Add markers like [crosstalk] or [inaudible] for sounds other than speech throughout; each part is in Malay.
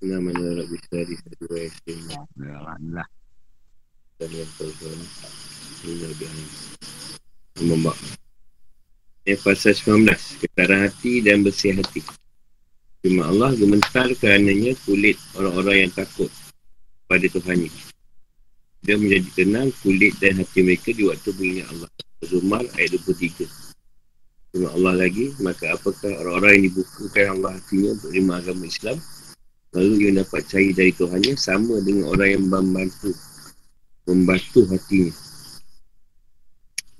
Nama-nama Rabbi Sari Sari Wa Yasin Ya, Alhamdulillah. Dan yang Tuhan Ini Nabi Anis Membak Yang pasal 19 Ketaran hati dan bersih hati Cuma Allah gementar kerananya kulit orang-orang yang takut pada Tuhannya. Dia menjadi tenang kulit dan hati mereka di waktu mengingat Allah. Zumar ayat 23. Cuma Allah lagi, maka apakah orang-orang yang dibukakan Allah hatinya untuk lima agama Islam lalu ia dapat cari dari Tuhannya sama dengan orang yang membantu membantu hatinya.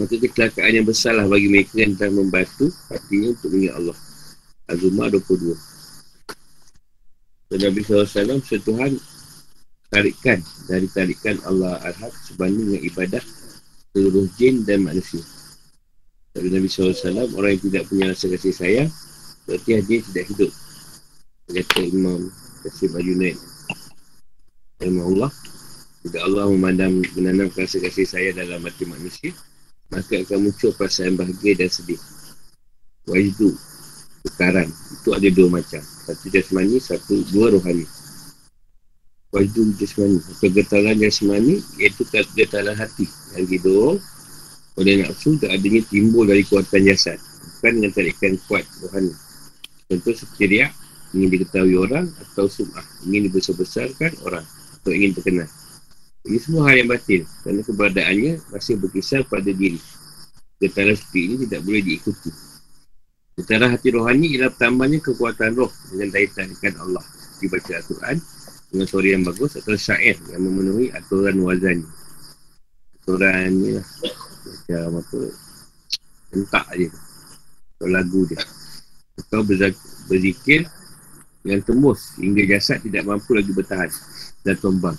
Maka kecelakaan yang besarlah bagi mereka yang telah membantu hatinya untuk mengingat Allah. Az-Zumar 22. Dan Nabi SAW setuhan tarikan dari tarikan Allah Al-Haq sebanding dengan ibadah seluruh jin dan manusia. Dari Nabi SAW, orang yang tidak punya rasa kasih sayang, berarti dia tidak hidup. Kata Imam Qasim Al-Junaid. Imam Allah, jika Allah memandang menanam rasa kasih sayang dalam hati manusia, maka akan muncul perasaan bahagia dan sedih. Wajdu, kekaran. Itu ada dua macam. Satu jasmani, satu dua rohani. Wajdu jasmani Kegetaran jasmani Iaitu kegetaran hati Yang didorong oleh nafsu Tak adanya timbul dari kuatan jasad Bukan dengan tarikan kuat rohani Contoh seperti riak Ingin diketahui orang Atau sum'ah? Ingin dibesar-besarkan orang Atau ingin terkenal? Ini semua hal yang batin Kerana keberadaannya Masih berkisar pada diri. Getaran seperti ini Tidak boleh diikuti. Getaran hati rohani Ialah pertamanya kekuatan roh Dengan daya tarikan Allah. Dibaca Al-Quran dengan suara yang bagus atau syair yang memenuhi aturan wazan aturan ni lah. Macam apa? Entak je. Atau lagu dia atau berzikir yang tembus hingga jasad tidak mampu lagi bertahan dan tumbang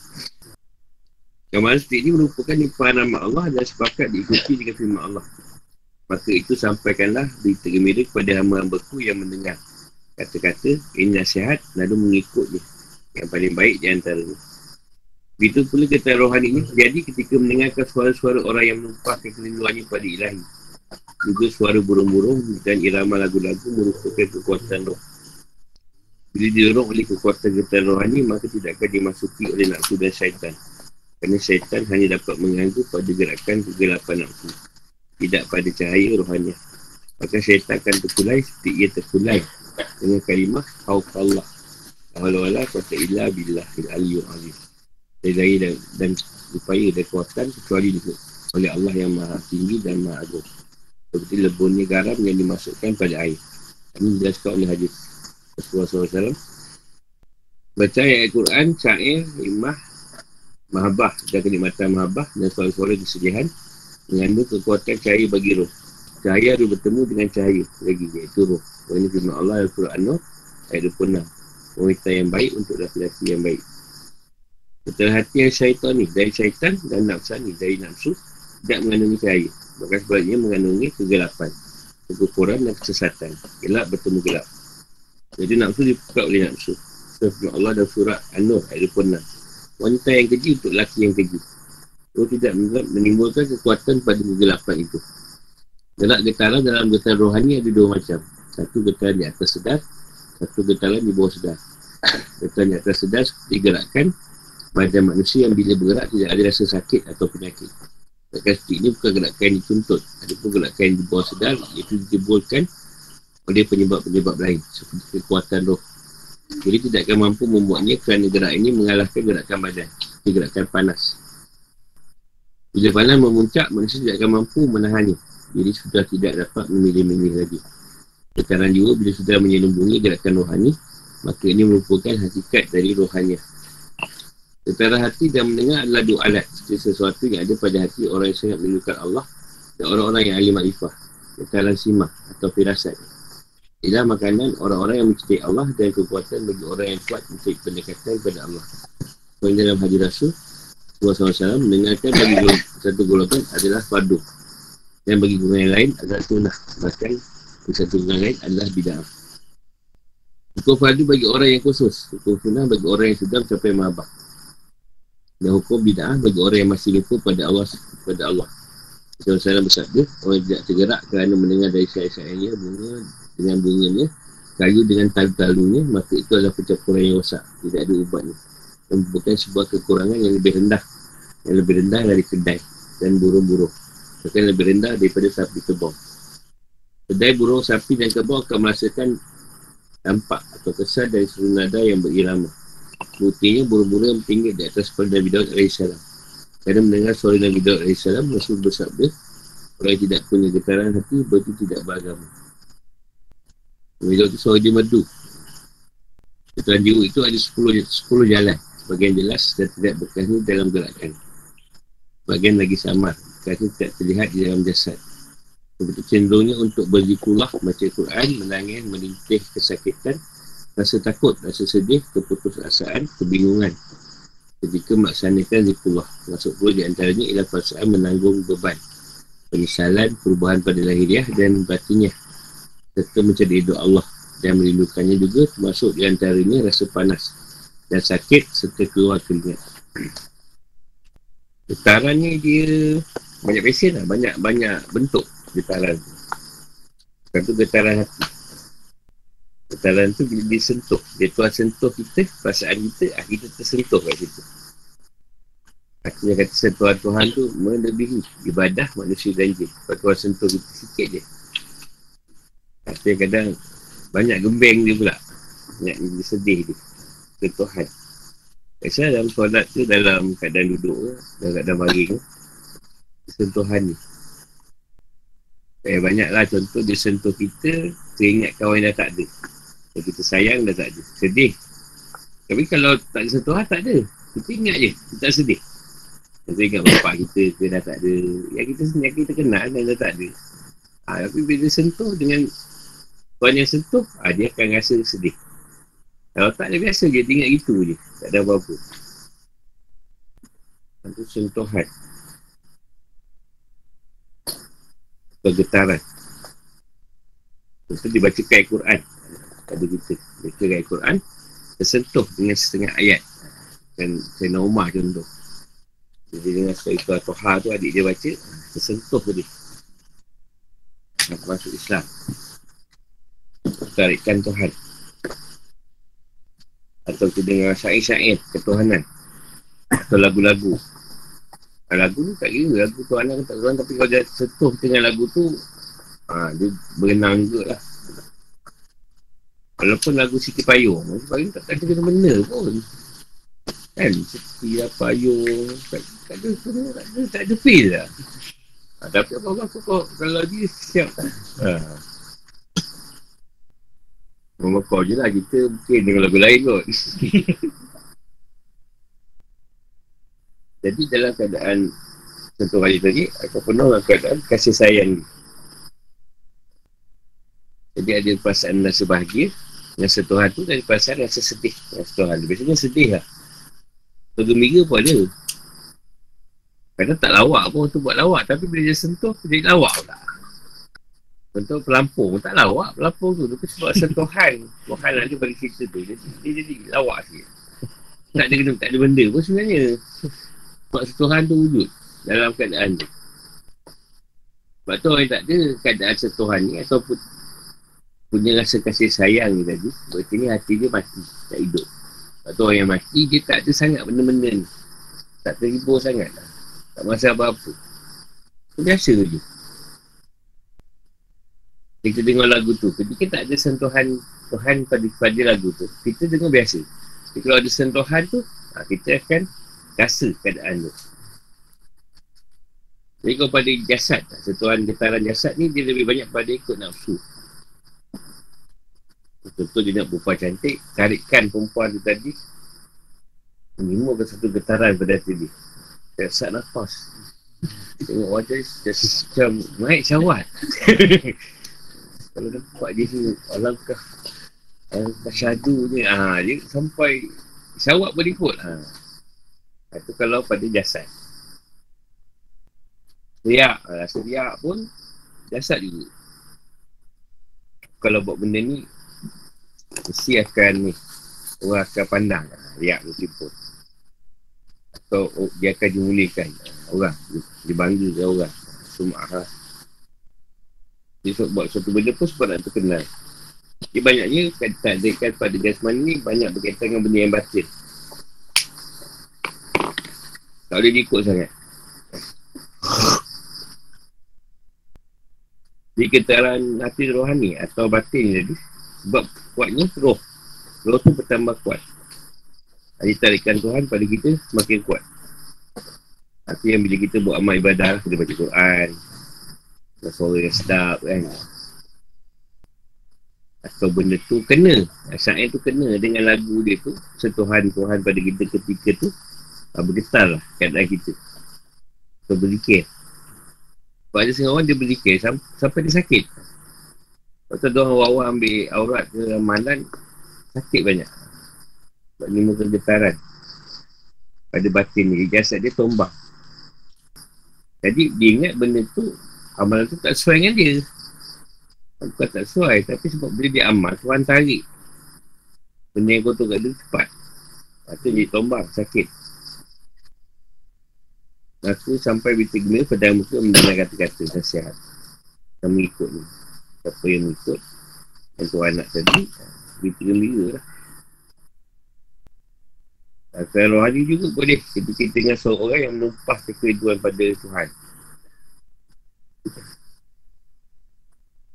Kamal seperti ini merupakan nipuan nama Allah dan sepakat diikuti dengan firman Allah. Maka itu sampaikanlah berita gembira kepada hamba-hambaku yang mendengar kata-kata ini nasihat lalu mengikutnya yang paling baik di antara Begitu pula kata rohani ini terjadi ketika mendengarkan suara-suara orang yang menumpahkan kerinduannya pada ilahi. Juga suara burung-burung dan irama lagu-lagu merupakan kekuatan roh. Bila didorong oleh kekuatan getah rohani, maka tidak akan dimasuki oleh nafsu dan syaitan. Kerana syaitan hanya dapat mengganggu pada gerakan kegelapan nafsu. Tidak pada cahaya rohani. Maka syaitan akan terkulai seperti ia terkulai dengan kalimah Hauq Allah Wala-wala kata illa billah al-aliyu azim. Dari dan, dan upaya dan kuatan kecuali itu oleh Allah yang maha tinggi dan maha agung. Seperti lebunnya garam yang dimasukkan pada air. Ini dijelaskan oleh hadis Rasulullah SAW. Baca ayat Al-Quran, syair, imah, mahabah dan kenikmatan mahabah dan suara-suara kesedihan mengandung kekuatan cahaya bagi roh. Cahaya harus bertemu dengan cahaya lagi iaitu roh. Ini firman Allah Al-Quran ayat 26 wanita yang baik untuk laki-laki yang baik. Betul hati yang syaitan ni dari syaitan dan nafsu ni dari nafsu tidak mengandungi cahaya. Maka sebaliknya mengandungi kegelapan, kekurangan dan kesesatan. Gelap bertemu gelap. Jadi nafsu dibuka oleh nafsu. Sebab Allah dan surah An-Nur ayat 26. Wanita yang keji untuk laki yang keji. Itu tidak menimbulkan kekuatan pada kegelapan itu. Gelap getaran dalam getaran rohani ada dua macam. Satu getaran di atas sedar, satu getaran di bawah sedar. [coughs] Getaran di atas sedar seperti gerakan badan manusia yang bila bergerak tidak ada rasa sakit atau penyakit. Gerakan seperti ini bukan gerakan dituntut. Ada pun gerakan di bawah sedar iaitu ditimbulkan oleh penyebab-penyebab lain seperti kekuatan roh. Jadi tidak akan mampu membuatnya kerana gerak ini mengalahkan gerakan badan. Gerakan panas. Bila panas memuncak, manusia tidak akan mampu menahannya. Jadi sudah tidak dapat memilih-milih lagi. Tekanan jiwa bila sudah menyelubungi gerakan rohani, maka ini merupakan hakikat dari rohani. Tekanan hati dan mendengar adalah dua alat. Seperti sesuatu yang ada pada hati orang yang sangat menunjukkan Allah dan orang-orang yang ahli makrifah. Tekanan simah atau firasat. Ialah makanan orang-orang yang mencintai Allah dan kekuatan bagi orang yang kuat untuk pendekatan kepada Allah. Poin dalam hadis Rasul, Rasulullah SAW mendengarkan bagi satu golongan adalah fardu. Dan bagi golongan lain adalah sunnah. Bahkan satu dengan lain adalah bid'ah. Hukum fardu bagi orang yang khusus. Hukum sunnah bagi orang yang sudah mencapai mahabah. Dan hukum bid'ah bagi orang yang masih lupa pada Allah. Pada Allah. Rasulullah SAW bersabda, orang yang tidak tergerak kerana mendengar dari syait-syaitnya bunga dengan bunganya kayu dengan talu-talunya, maka itu adalah pencampuran yang rosak. Tidak ada ubatnya. Dan bukan sebuah kekurangan yang lebih rendah. Yang lebih rendah dari kedai dan burung-burung. Bukan lebih rendah daripada sapi kebong. Kedai burung, sapi dan kebong akan merasakan dampak atau kesan dari seluruh nada yang berirama. Buktinya burung-burung yang tinggi di atas kepala Nabi Daud AS. Kerana mendengar suara Nabi Daud AS, Rasul bersabda, orang yang tidak punya getaran hati, berarti tidak beragama. Itu suara dia merdu. Getaran jiwa itu ada 10, 10 jalan. Sebagian jelas dan tidak berkasnya dalam gerakan. Sebagian lagi samar. Kerana tidak terlihat di dalam jasad. Seperti cenderungnya untuk berzikullah, baca Quran, menangis, melintih kesakitan, rasa takut, rasa sedih, keputusasaan, kebingungan. Ketika melaksanakan zikullah. Masuk pula di antaranya ialah perasaan menanggung beban. Penyesalan, perubahan pada lahiriah dan batinnya. Serta mencari hidup Allah dan merindukannya juga termasuk di antaranya rasa panas dan sakit serta keluar keringat. Getaran ni dia banyak pesen lah, banyak-banyak bentuk getaran tu. Bukan tu getaran hati. Getaran tu bila disentuh. Dia tuan sentuh kita, perasaan kita, ah, kita tersentuh kat situ. Artinya kata sentuhan Tuhan tu melebihi ibadah manusia dan jin. Tuhan sentuh kita sikit je. Artinya kadang banyak gembeng dia pula. Banyak dia sedih dia. Sentuhan. Biasa dalam solat tu, dalam keadaan duduk, dalam keadaan baring sentuhan ni. Eh, banyaklah contoh dia sentuh kita, teringat kawan yang dah tak ada. Yang kita sayang dah tak ada. Sedih. Tapi kalau tak ada sentuhan, tak ada. Kita ingat je, kita tak sedih. Kita ingat bapak kita ke dah tak ada. Yang kita yang kita kenal dan dah tak ada. Ha, tapi bila sentuh dengan kawan yang sentuh, ha, dia akan rasa sedih. Kalau tak ada biasa, dia ingat gitu je. Tak ada apa-apa. Itu sentuhan. kegetaran. Itu dibacakan ayat Quran pada kita. Baca ayat Quran, tersentuh dengan setengah ayat. Dan Sayyidina Umar contoh. Jadi dengan Sayyidina Toha tu adik dia baca, tersentuh dia. Nak masuk Islam. Tarikan Tuhan. Atau kita dengar syair-syair ketuhanan. Atau lagu-lagu. Lagu tu tak kira Lagu tu anak tak kira Tapi kalau dia sentuh dengan lagu tu ha, Dia berenang juga lah Walaupun lagu Siti Payung Siti Payung tak kata kena benda pun Kan Siti Payung Tak, tak ada Tak ada, tak ada feel lah ha, Tapi apa-apa Kalau dia siap ha. Mama kau je lah kita mungkin dengan lagu lain kot. [laughs] Jadi dalam keadaan Tentu hari tadi Aku penuh dalam keadaan kasih sayang. Jadi ada perasaan rasa bahagia Dengan sentuhan tu Dan perasaan rasa sedih. Dengan sentuhan tu Biasanya sedih lah. Bergembira pun ada. Kadang tak lawak pun tu buat lawak Tapi bila dia sentuh jadi lawak pula Contoh pelampung Tak lawak pelampung tu Tapi sebab sentuhan Tuhan ada bagi cerita tu Dia, dia jadi lawak sikit tak ada, tak ada benda pun sebenarnya sebab sentuhan tu wujud dalam keadaan tu. Sebab tu orang tak ada keadaan sentuhan ni ataupun punya rasa kasih sayang ni tadi. Berarti ni hati dia mati, tak hidup. Sebab tu orang yang mati, dia tak ada sangat benda-benda ni. Tak terhibur sangat lah. Tak masa apa-apa. Biasa je. Kita dengar lagu tu, ketika tak ada sentuhan Tuhan pada, pada lagu tu, kita dengar biasa. Jadi kalau ada sentuhan tu, ha, kita akan rasa keadaan tu. Jadi kalau pada jasad, sentuhan getaran jasad ni dia lebih banyak pada ikut nafsu. Contoh dia nak perempuan cantik, tarikkan perempuan tu tadi, menimbulkan satu getaran pada hati dia. Jasad nafas. Tengok wajah dia macam naik syawat. [laughs] Kalau nampak dia ni, alangkah Alangkah syadu ni, ha, dia sampai syawat pun ikut. Ha. Itu kalau pada jasad. Riak. Rasa riak pun jasad juga. Kalau buat benda ni, mesti akan ni, orang akan pandang riak tu pun. Atau oh, dia akan dimulikan orang. Dia ke orang. Sumah lah. Dia buat suatu benda pun sebab nak terkenal. Jadi banyaknya tak dekat pada jasmani ni banyak berkaitan dengan benda yang batin. Tak boleh diikut sangat. Jadi ketaran hati rohani atau batin jadi sebab kuatnya roh. Roh tu bertambah kuat. Jadi tarikan Tuhan pada kita semakin kuat. Yang bila kita buat amal ibadah, kita baca Quran, suara yang sedap kan. Atau benda tu kena. Syair tu kena dengan lagu dia tu. Setuhan Tuhan pada kita ketika tu. Ah, bergetar lah keadaan kita. Atau berzikir. Sebab ada orang dia berzikir sampai dia sakit. Lepas tu orang awal ambil aurat ke amalan, sakit banyak. Sebab ni muka getaran. Pada batin ni, jasad dia tombak. Jadi dia ingat benda tu, amalan tu tak sesuai dengan dia. Bukan tak sesuai, tapi sebab bila dia amal, Tuhan tarik. Benda yang kotor kat dia cepat. Lepas tu dia tombak, sakit. Aku sampai bila gembira pada muka mendengar kata-kata nasihat. Kami ikut ni. Siapa yang ikut. Yang tu anak tadi. Bila gembira lah. Kalau rohani juga boleh Ketika kita dengan seorang yang menumpas kekeriduan pada Tuhan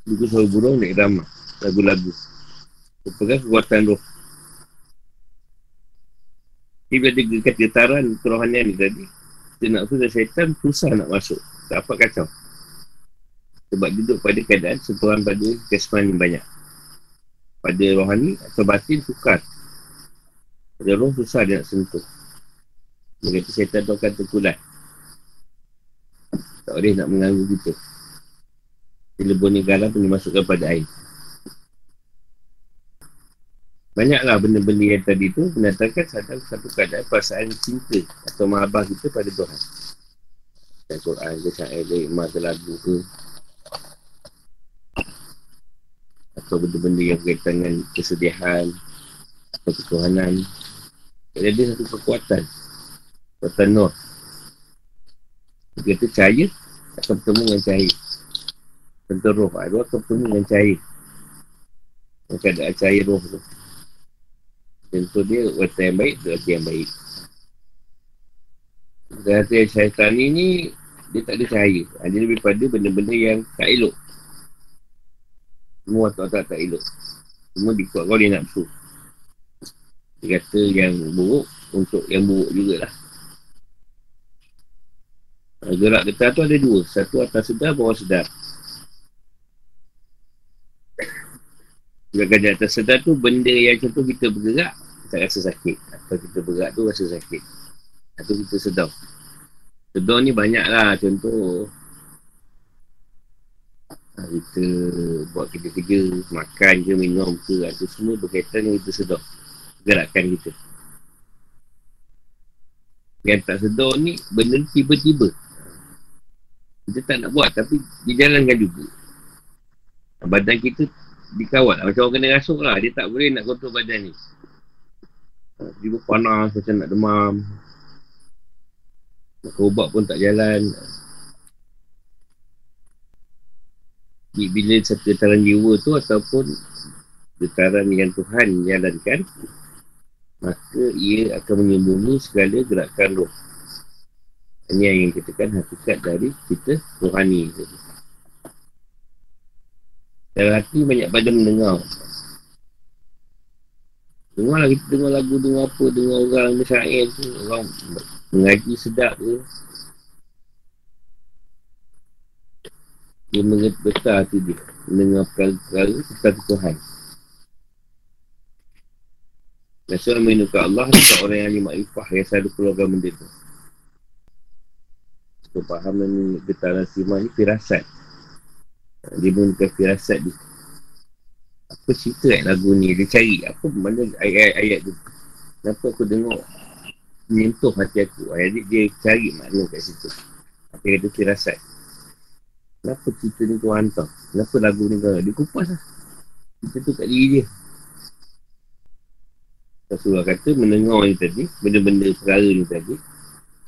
Buku suara burung naik ramah Lagu-lagu. Pegang kekuatan roh. Bila ada kata getaran kerohanian ni tadi. Kita nak dan syaitan susah nak masuk. Tak apa kacau. Sebab duduk pada keadaan sentuhan pada kesempatan yang banyak. Pada rohani atau batin sukar. Pada roh susah dia nak sentuh. Dia kata syaitan tu akan terkulat Tak boleh nak mengganggu kita bila bunyi garam pun dimasukkan pada air. Banyaklah benda-benda yang tadi tu mendatangkan satu, satu keadaan perasaan cinta atau mahabah kita pada Tuhan. Dan Quran ke syair ke ikhmah ke lagu ke atau benda-benda yang berkaitan dengan kesedihan atau ketuhanan. Jadi ada satu kekuatan. Kekuatan Nur. Dia kata cahaya akan bertemu dengan cahaya. Tentu roh Roh akan bertemu dengan cahaya Yang keadaan cahaya roh tu. Tentu dia Wata yang baik Itu hati yang baik. Hati yang syaitan ni ni Dia tak ada cahaya ha, Dia lebih pada benda-benda yang Tak elok. Semua tak tak tak elok. Semua dikuat kau dia nak nafsu. Dia kata yang buruk Untuk yang buruk jugalah Gerak getah tu ada dua Satu atas sedar, bawah sedar Gerakan di atas sedar tu benda yang contoh kita bergerak tak rasa sakit. Atau kita bergerak tu rasa sakit. Atau kita sedar. Sedar ni banyak lah contoh. Ha, kita buat kerja-kerja, makan ke, minum ke, itu semua berkaitan dengan kita sedar. Gerakan kita. Yang tak sedar ni, benda tiba-tiba. Kita tak nak buat tapi dijalankan juga. Badan kita dikawal Macam orang kena rasuk lah. Dia tak boleh nak kontrol badan ni. Tiba panas macam nak demam. Makan ubat pun tak jalan. Bila satu getaran jiwa tu ataupun getaran yang Tuhan jalankan, maka ia akan menyembunyi segala gerakan roh. Ini yang kita katakan hakikat dari kita rohani. Dalam hati banyak pada mendengar. Dengar lah kita dengar lagu Dengar apa Dengar orang Mesyair tu Orang mengaji sedap tu. Dia mengerti besar hati dia Mendengar perkara-perkara Tentang Tuhan seorang menuka Allah Tentang orang yang lima ifah Yang selalu keluarga benda tu Kita faham ni Getaran simah ni Firasat. Dia menggunakan firasat dia. Apa cerita kan lagu ni? Dia cari apa mana ayat-ayat tu. Kenapa aku dengar Menyentuh hati aku? Jadi dia cari makna kat situ. Apa kata firasat. Kenapa cerita ni kau hantar? Kenapa lagu ni kau? Dia kupas lah. Cerita tu kat diri dia. Rasulullah kata mendengar ni tadi Benda-benda perkara ni tadi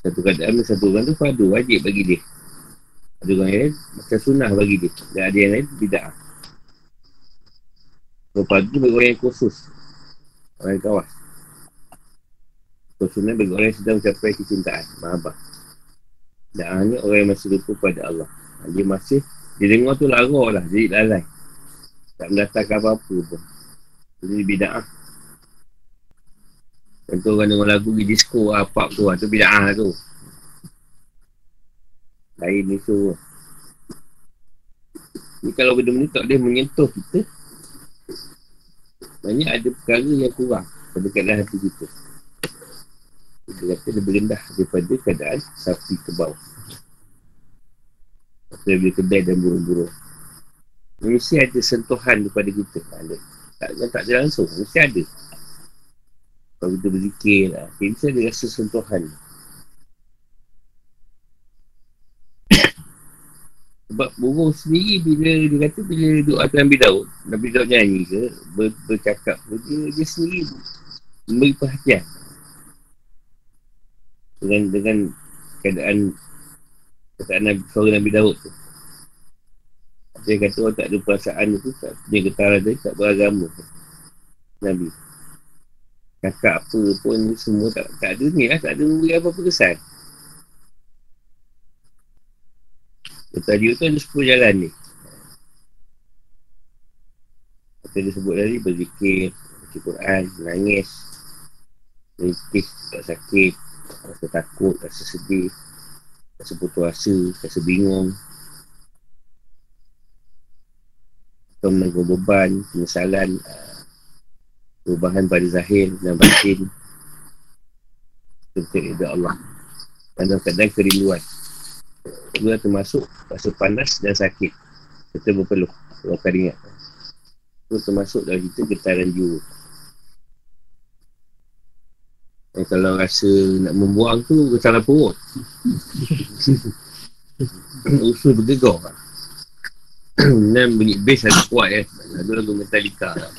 Satu keadaan satu orang tu padu wajib bagi dia ada orang lain macam sunnah bagi dia Dan ada yang lain tidak Berpadu bagi orang yang khusus. Orang yang kawas. Khususnya bagi orang yang sedang mencapai kecintaan. Mahabah. Dan hanya orang yang masih lupa pada Allah. Dia masih, dia dengar tu lara lah. Jadi lalai. Tak mendatangkan apa-apa pun. Jadi bida'ah. Contoh orang dengar lagu di disco apa tu. Itu bida'ah tu. Lain ni tu. Ni kalau benda-benda tak boleh menyentuh kita. Banyak ada perkara yang kurang pada keadaan hati kita. Dia kata lebih rendah daripada keadaan sapi ke bawah. Lebih kedai dan burung-burung. Mesti ada sentuhan kepada kita. Ada. Tak, tak ada langsung. Mesti ada. Kalau kita berzikir lah. Okay, mesti ada rasa sentuhan. [coughs] Sebab burung sendiri bila dia kata bila doa tu Nabi Daud. Nabi Daud nyanyi ke ber, bercakap ke dia, dia sendiri memberi perhatian. Dengan dengan keadaan keadaan Nabi, suara Nabi Daud tu. Dia kata orang tak ada perasaan tu tak punya getaran dia tak beragama. Nabi. Cakap apa pun semua tak, tak ada ni lah. Tak ada memberi apa-apa kesan. Tadi tu ada 10 jalan ni. Kita dia sebut tadi berzikir, baca Quran, menangis, menikis, tak sakit, rasa takut, rasa sedih, rasa putus asa, rasa bingung, atau menanggung beban, penyesalan, uh, perubahan pada zahir dan batin. Seperti itu Allah. Dan dalam keadaan kerinduan juga termasuk rasa panas dan sakit. Kita berpeluh. Kalau kau ingat. Itu termasuk dalam kita getaran jiwa. Dan kalau rasa nak membuang tu getaran perut. [laughs] Usul bergegar. [clears throat] Dan bunyi bass ada kuat ya. Ada lagu Metallica lah.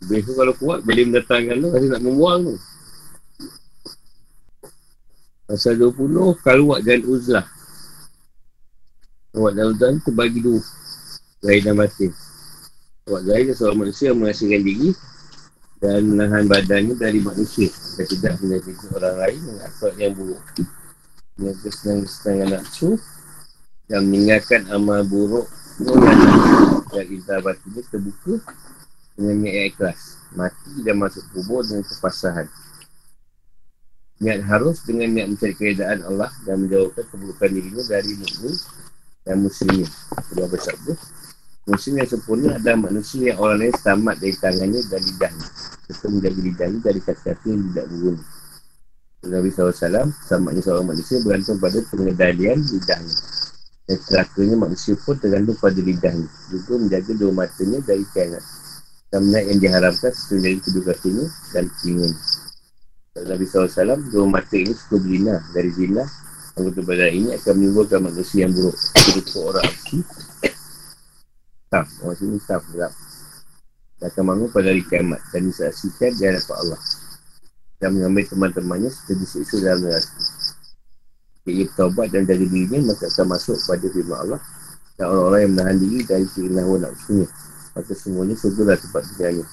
Tu kalau kuat boleh mendatangkan tu. Ada nak membuang tu. Pasal 20 Kaluat dan Uzlah. Kaluat dan Uzlah tu bagi dua. Zahir dan batin. Kaluat Zahir dan seorang manusia yang menghasilkan diri dan menahan badannya dari manusia. Dan tidak menyakiti orang lain dengan akal yang buruk. Menjaga senang-senang nafsu yang meninggalkan amal buruk dan indah batinnya terbuka dengan niat yang ikhlas mati dan masuk kubur dengan kepasahan niat harus dengan niat mencari keadaan Allah dan menjauhkan keburukan dirinya dari mukmin dan muslimin dia bersabda muslim yang sempurna adalah manusia yang orang lain selamat dari tangannya dan lidahnya serta menjaga lidahnya dari kata-kata yang tidak berguna Nabi SAW, selamatnya seorang manusia bergantung pada pengendalian lidahnya dan celakanya manusia pun tergantung pada lidahnya. Juga menjaga dua matanya dari kianat. Dan menaik yang diharapkan sesuai dari kedua kakinya dan telinganya. Nabi SAW, dua mata ini suka berlina dari zina. Anggota badan ini akan menimbulkan manusia yang buruk. Berupa orang api. Taf, orang sini taf, gelap. Dan akan bangun pada hari kiamat dan disaksikan di hadapan Allah. Dan mengambil teman-temannya setelah disiksa dalam neraka ia bertaubat dan jaga dirinya maka akan masuk pada firman Allah dan orang-orang yang menahan diri dari keinginan hawa nafsunya maka semuanya surga tempat tinggalnya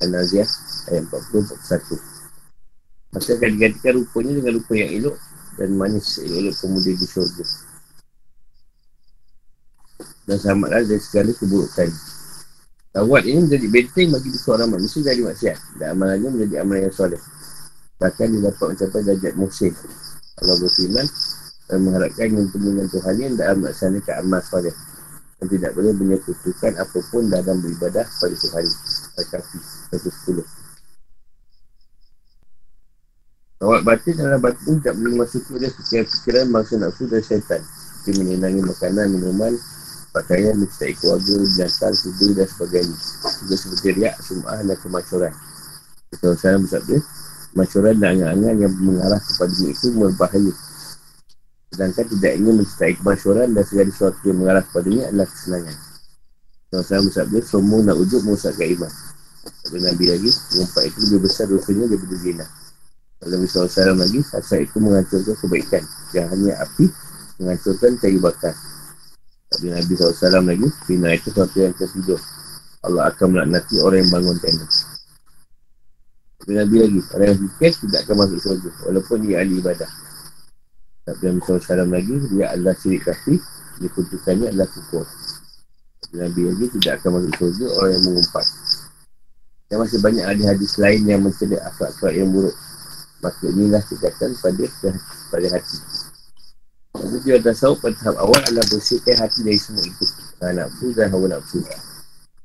An-Naziyah ayat 40-41 maka akan digantikan rupanya dengan rupa yang elok dan manis elok pemuda di surga dan selamatlah dari segala keburukan. Tawad ini menjadi benteng bagi seorang manusia dari maksiat dan amalannya menjadi amalan yang soleh. Bahkan dia dapat mencapai darjat musim Allah berfirman dan mengharapkan yang dengan Tuhan yang dalam melaksanakan amal soleh dan tidak boleh menyekutukan apapun dalam beribadah pada Tuhan Al-Kafi 110 Tawak batin dalam batin tak boleh masuk ke dia fikiran bangsa nafsu dan syaitan. Seperti menyenangi makanan, minuman, pakaian, mencintai keluarga, binatang, tubuh dan sebagainya. Juga seperti riak, sum'ah dan kemacuran. Kita usah bersabda masyarakat dan angan-angan yang mengarah kepada itu berbahaya. Sedangkan tidak ingin mencintai kemasyuran dan segala sesuatu yang mengarah kepada ini adalah kesenangan. Kalau saya bersabda, semua nak ujuk merusakkan iman. Kata Nabi lagi, mengumpat itu lebih besar dosanya daripada zina. Kalau Nabi SAW lagi, asal itu menghancurkan kebaikan. Yang hanya api menghancurkan cari bakar. Kata Nabi SAW lagi, zina itu sesuatu yang tertidur. Allah akan melaknati orang yang bangun tenda. Tapi Nabi lagi, orang yang fikir tidak akan masuk surga. Walaupun dia ahli ibadah. Nabi SAW lagi, dia adalah syirik kafir. Dia adalah kukur. Nabi lagi tidak akan masuk surga orang yang mengumpat. Dan masih banyak hadis-hadis lain yang mencedak akhlak-akhlak yang buruk. Maka inilah tindakan pada pada hati. Jadi dia tasawuf pada tahap awal adalah bersihkan hati dari semua itu. Nafsu dan hawa nafsu.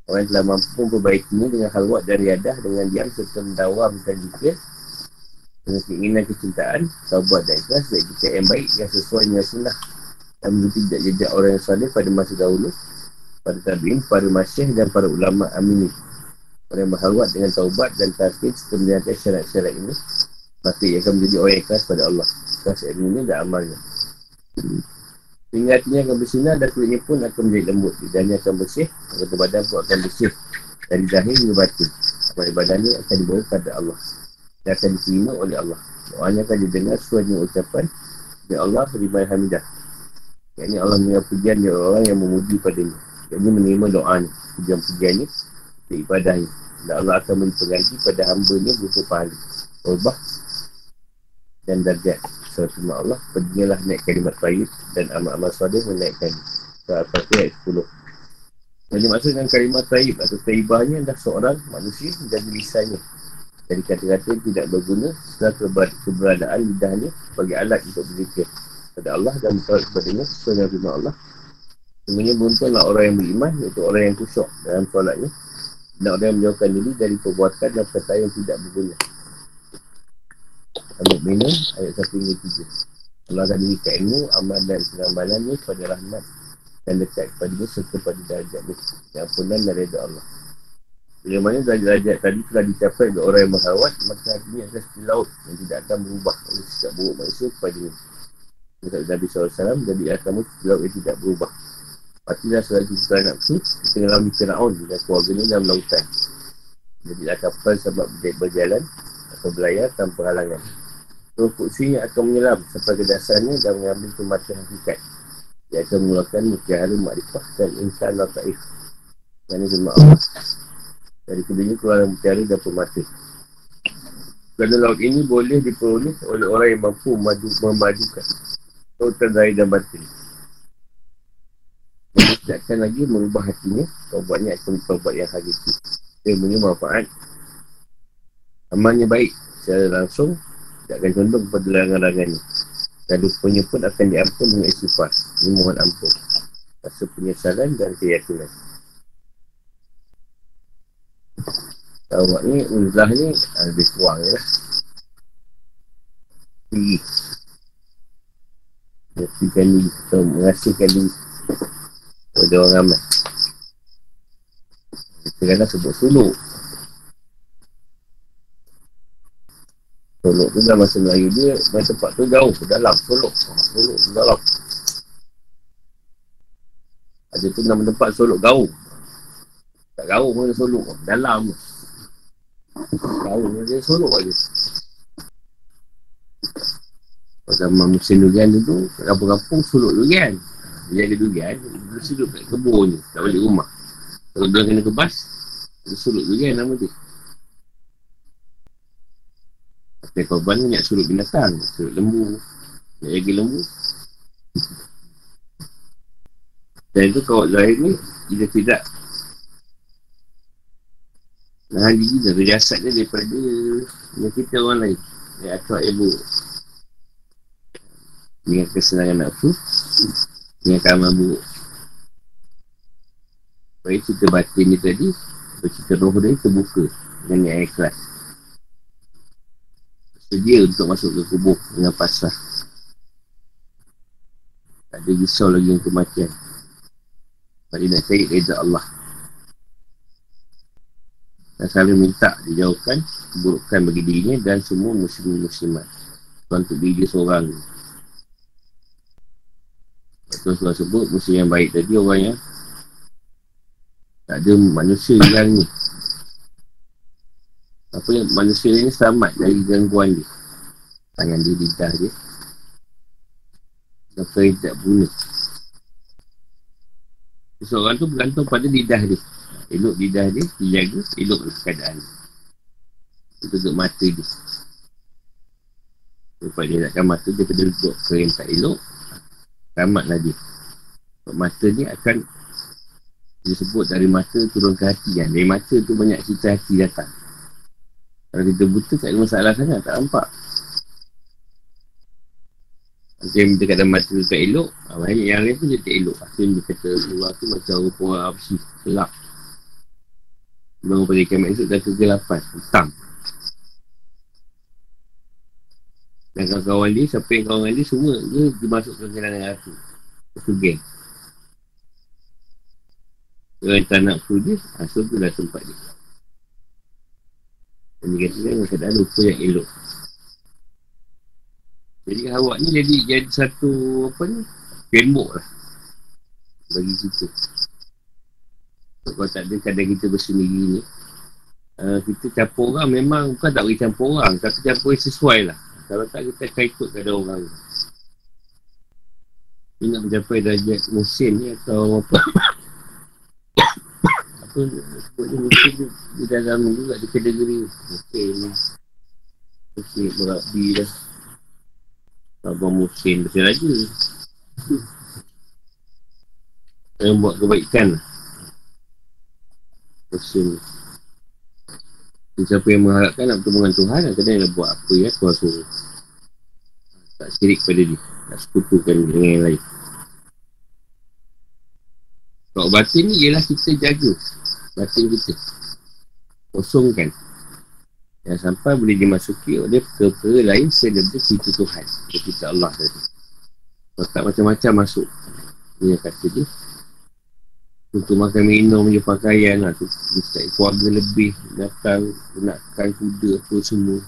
Orang yang telah mampu memperbaikinya dengan halwat dan riadah dengan diam serta mendawamkan juga dengan keinginan kecintaan, taubat dan ikhlas dan kita yang baik yang sesuai dengan sunnah dan mengikuti jejak-jejak orang yang salih pada masa dahulu pada tabi'in, para masyih dan para ulama amin orang yang dengan taubat dan tarkid serta menjalankan syarat-syarat ini maka ia akan menjadi orang ikhlas pada Allah ikhlas ilmunya dan amalnya Sehingga hatinya akan bersinar dan kulitnya pun akan menjadi lembut. Lidahnya akan bersih, anggota badan pun akan bersih. Dari zahir hingga batin. Amal badannya akan dibawa kepada Allah. Dan akan diterima oleh Allah. Doanya akan didengar dengan ucapan. Ya Allah, terima hamidah. Yang ini Allah mendengar pujian dari orang yang memuji padanya. Yang ini menerima doanya. Pujian-pujiannya. Ibadahnya. Dan Allah akan memberi pengganti pada hamba-Nya berupa pahala. Ubah dan darjat. Firman Allah Pergilah naik kalimat baik Dan amal-amal sadih menaikkan Surah Al-Fatih ayat 10 Yang dengan kalimat taib Atau taibahnya adalah seorang manusia Dan lisannya Dari kata-kata yang tidak berguna Setelah keberadaan lidahnya Bagi alat untuk berzikir Pada Allah dan berkata kepadanya Sesuai dengan firman Allah. Sebenarnya beruntunglah orang yang beriman Iaitu orang yang kusuk dalam solatnya Dan orang yang menjauhkan diri dari perbuatan dan perkataan yang tidak berguna. Al-Mu'minun ayat 1 hingga 3 Allah akan diberikan ilmu, amal dan pengambalannya kepada rahmat dan dekat kepada dia serta pada darjat ni yang ampunan dan reda Allah bila mana darjat tadi telah dicapai oleh orang yang berhawat maka hatinya akan seperti laut yang tidak akan berubah oleh sikap buruk manusia kepada dia Kata Nabi SAW jadi akan seperti laut yang tidak berubah Patilah selagi kita nafsu Kita lawan di Fir'aun dan keluarganya dalam lautan Jadilah kapal sebab berjalan atau belayar tanpa halangan Roh Kudsi akan menyelam sampai ke dasarnya dan mengambil kematian hakikat. Dia akan mengeluarkan mutiara makrifah dan insan Allah ta'if. Yang ini firman Allah. Dari keduanya keluar mutiara dan pemati. Kerana laut ini boleh diperoleh oleh orang yang mampu memadu, memadukan. Tautan dari dan batin. Akan lagi merubah hatinya. Taubatnya akan taubat yang hakiki. Dia punya manfaat. Amalnya baik secara langsung tidak akan condong kepada larangan-larangan ni dan rupanya pun akan diampun dengan istighfar ini mohon ampun rasa penyesalan dan keyakinan Tawak ni, uzlah ni ah, lebih kurang ya. Tinggi. Mengasihkan diri atau mengasihkan diri Pada orang ramai. Kita kadang sebut suluk. Solok tu dalam masa Melayu dia Masa tempat tu jauh ke dalam. Solok Solok tu dalam. Ada tu nama tempat Solok Gau Tak Gau pun Solok Dalam. Gau dia Solok aja Zaman musim durian tu Kampung-kampung Solok durian. Dia ada durian Dia sudut kat kebun je Tak balik rumah. Kalau dia kena kebas Dia solok durian nama dia. Dan korban ni nak suruh binatang Suruh lembu. Nak jaga lembu. Dan itu kawat zahir ni Jika tidak Nahan diri dan berjasad dia daripada Yang kita orang lain Yang akal ibu Dengan kesenangan nafsu Dengan kamar buruk Baik cerita batin ni tadi Cerita roh dia terbuka Dengan yang ikhlas sedia untuk masuk ke kubur dengan pasrah. Tak ada risau lagi yang kematian. Mari nak cari reza Allah. Dan selalu minta dijauhkan keburukan bagi dirinya dan semua muslim-muslimat. Tuan untuk diri dia seorang. Tuan-tuan sebut muslim yang baik tadi orang yang tak ada manusia yang ni. Apa yang manusia ni selamat dari gangguan dia. Tangan dia lidah dia. Sampai tak bunuh. Seseorang tu bergantung pada lidah dia Elok lidah dia, dijaga, elok keadaan. Itu untuk mata dia. Sebab dia nakkan mata dia pada doktor yang tak elok, tamatlah dia. Sebab mata ni akan disebut dari mata turun ke hati kan. Dari mata tu banyak cerita hati datang. Kalau kita buta tak ada masalah sangat, tak nampak. Nanti yang minta kata mata tu tak elok, banyak yang lain pun dia tak elok. Pasti dia kata luar tu macam rupa apa sih, gelap. Bangun pada ikan esok dah kegelapan, hitam. Dan kawan-kawan dia, siapa yang kawan dia, semua dia dimasukkan ke dalam aku. Itu geng. Kalau tak nak tu dia, asal tu dah tempat dia. Dan dia kata kan, kadang lupa yang elok. Jadi awak ni jadi jadi satu apa ni, tembok lah. Bagi kita. Kalau tak ada kadang kita bersendiri ni, uh, kita campur orang memang bukan tak boleh campur orang, tapi campur yang sesuai lah. Kalau tak kita akan ikut kepada orang. Ini nak mencapai darjat musim ni atau apa? [coughs] Apa sebut ni musim ni Di dalam juga di kategori Musim ni. Musim berabi dah. Abang musim Betul lagi Yang buat kebaikan Musim Siapa yang mengharapkan nak bertemu dengan Tuhan Kena dia buat apa ya Tuhan suruh. Tak sirik pada dia. Tak sekutukan dengan yang lain. Kalau batin ni ialah kita jaga. Batin kita. Kosongkan. Yang sampai boleh dimasuki oleh perkara lain Selebih cerita Tuhan. Cerita Allah tadi. Kalau tak macam-macam masuk. Ini yang kata dia untuk makan minum je pakaian lah. Tu Mesti keluarga lebih Datang Nakkan kuda apa semua.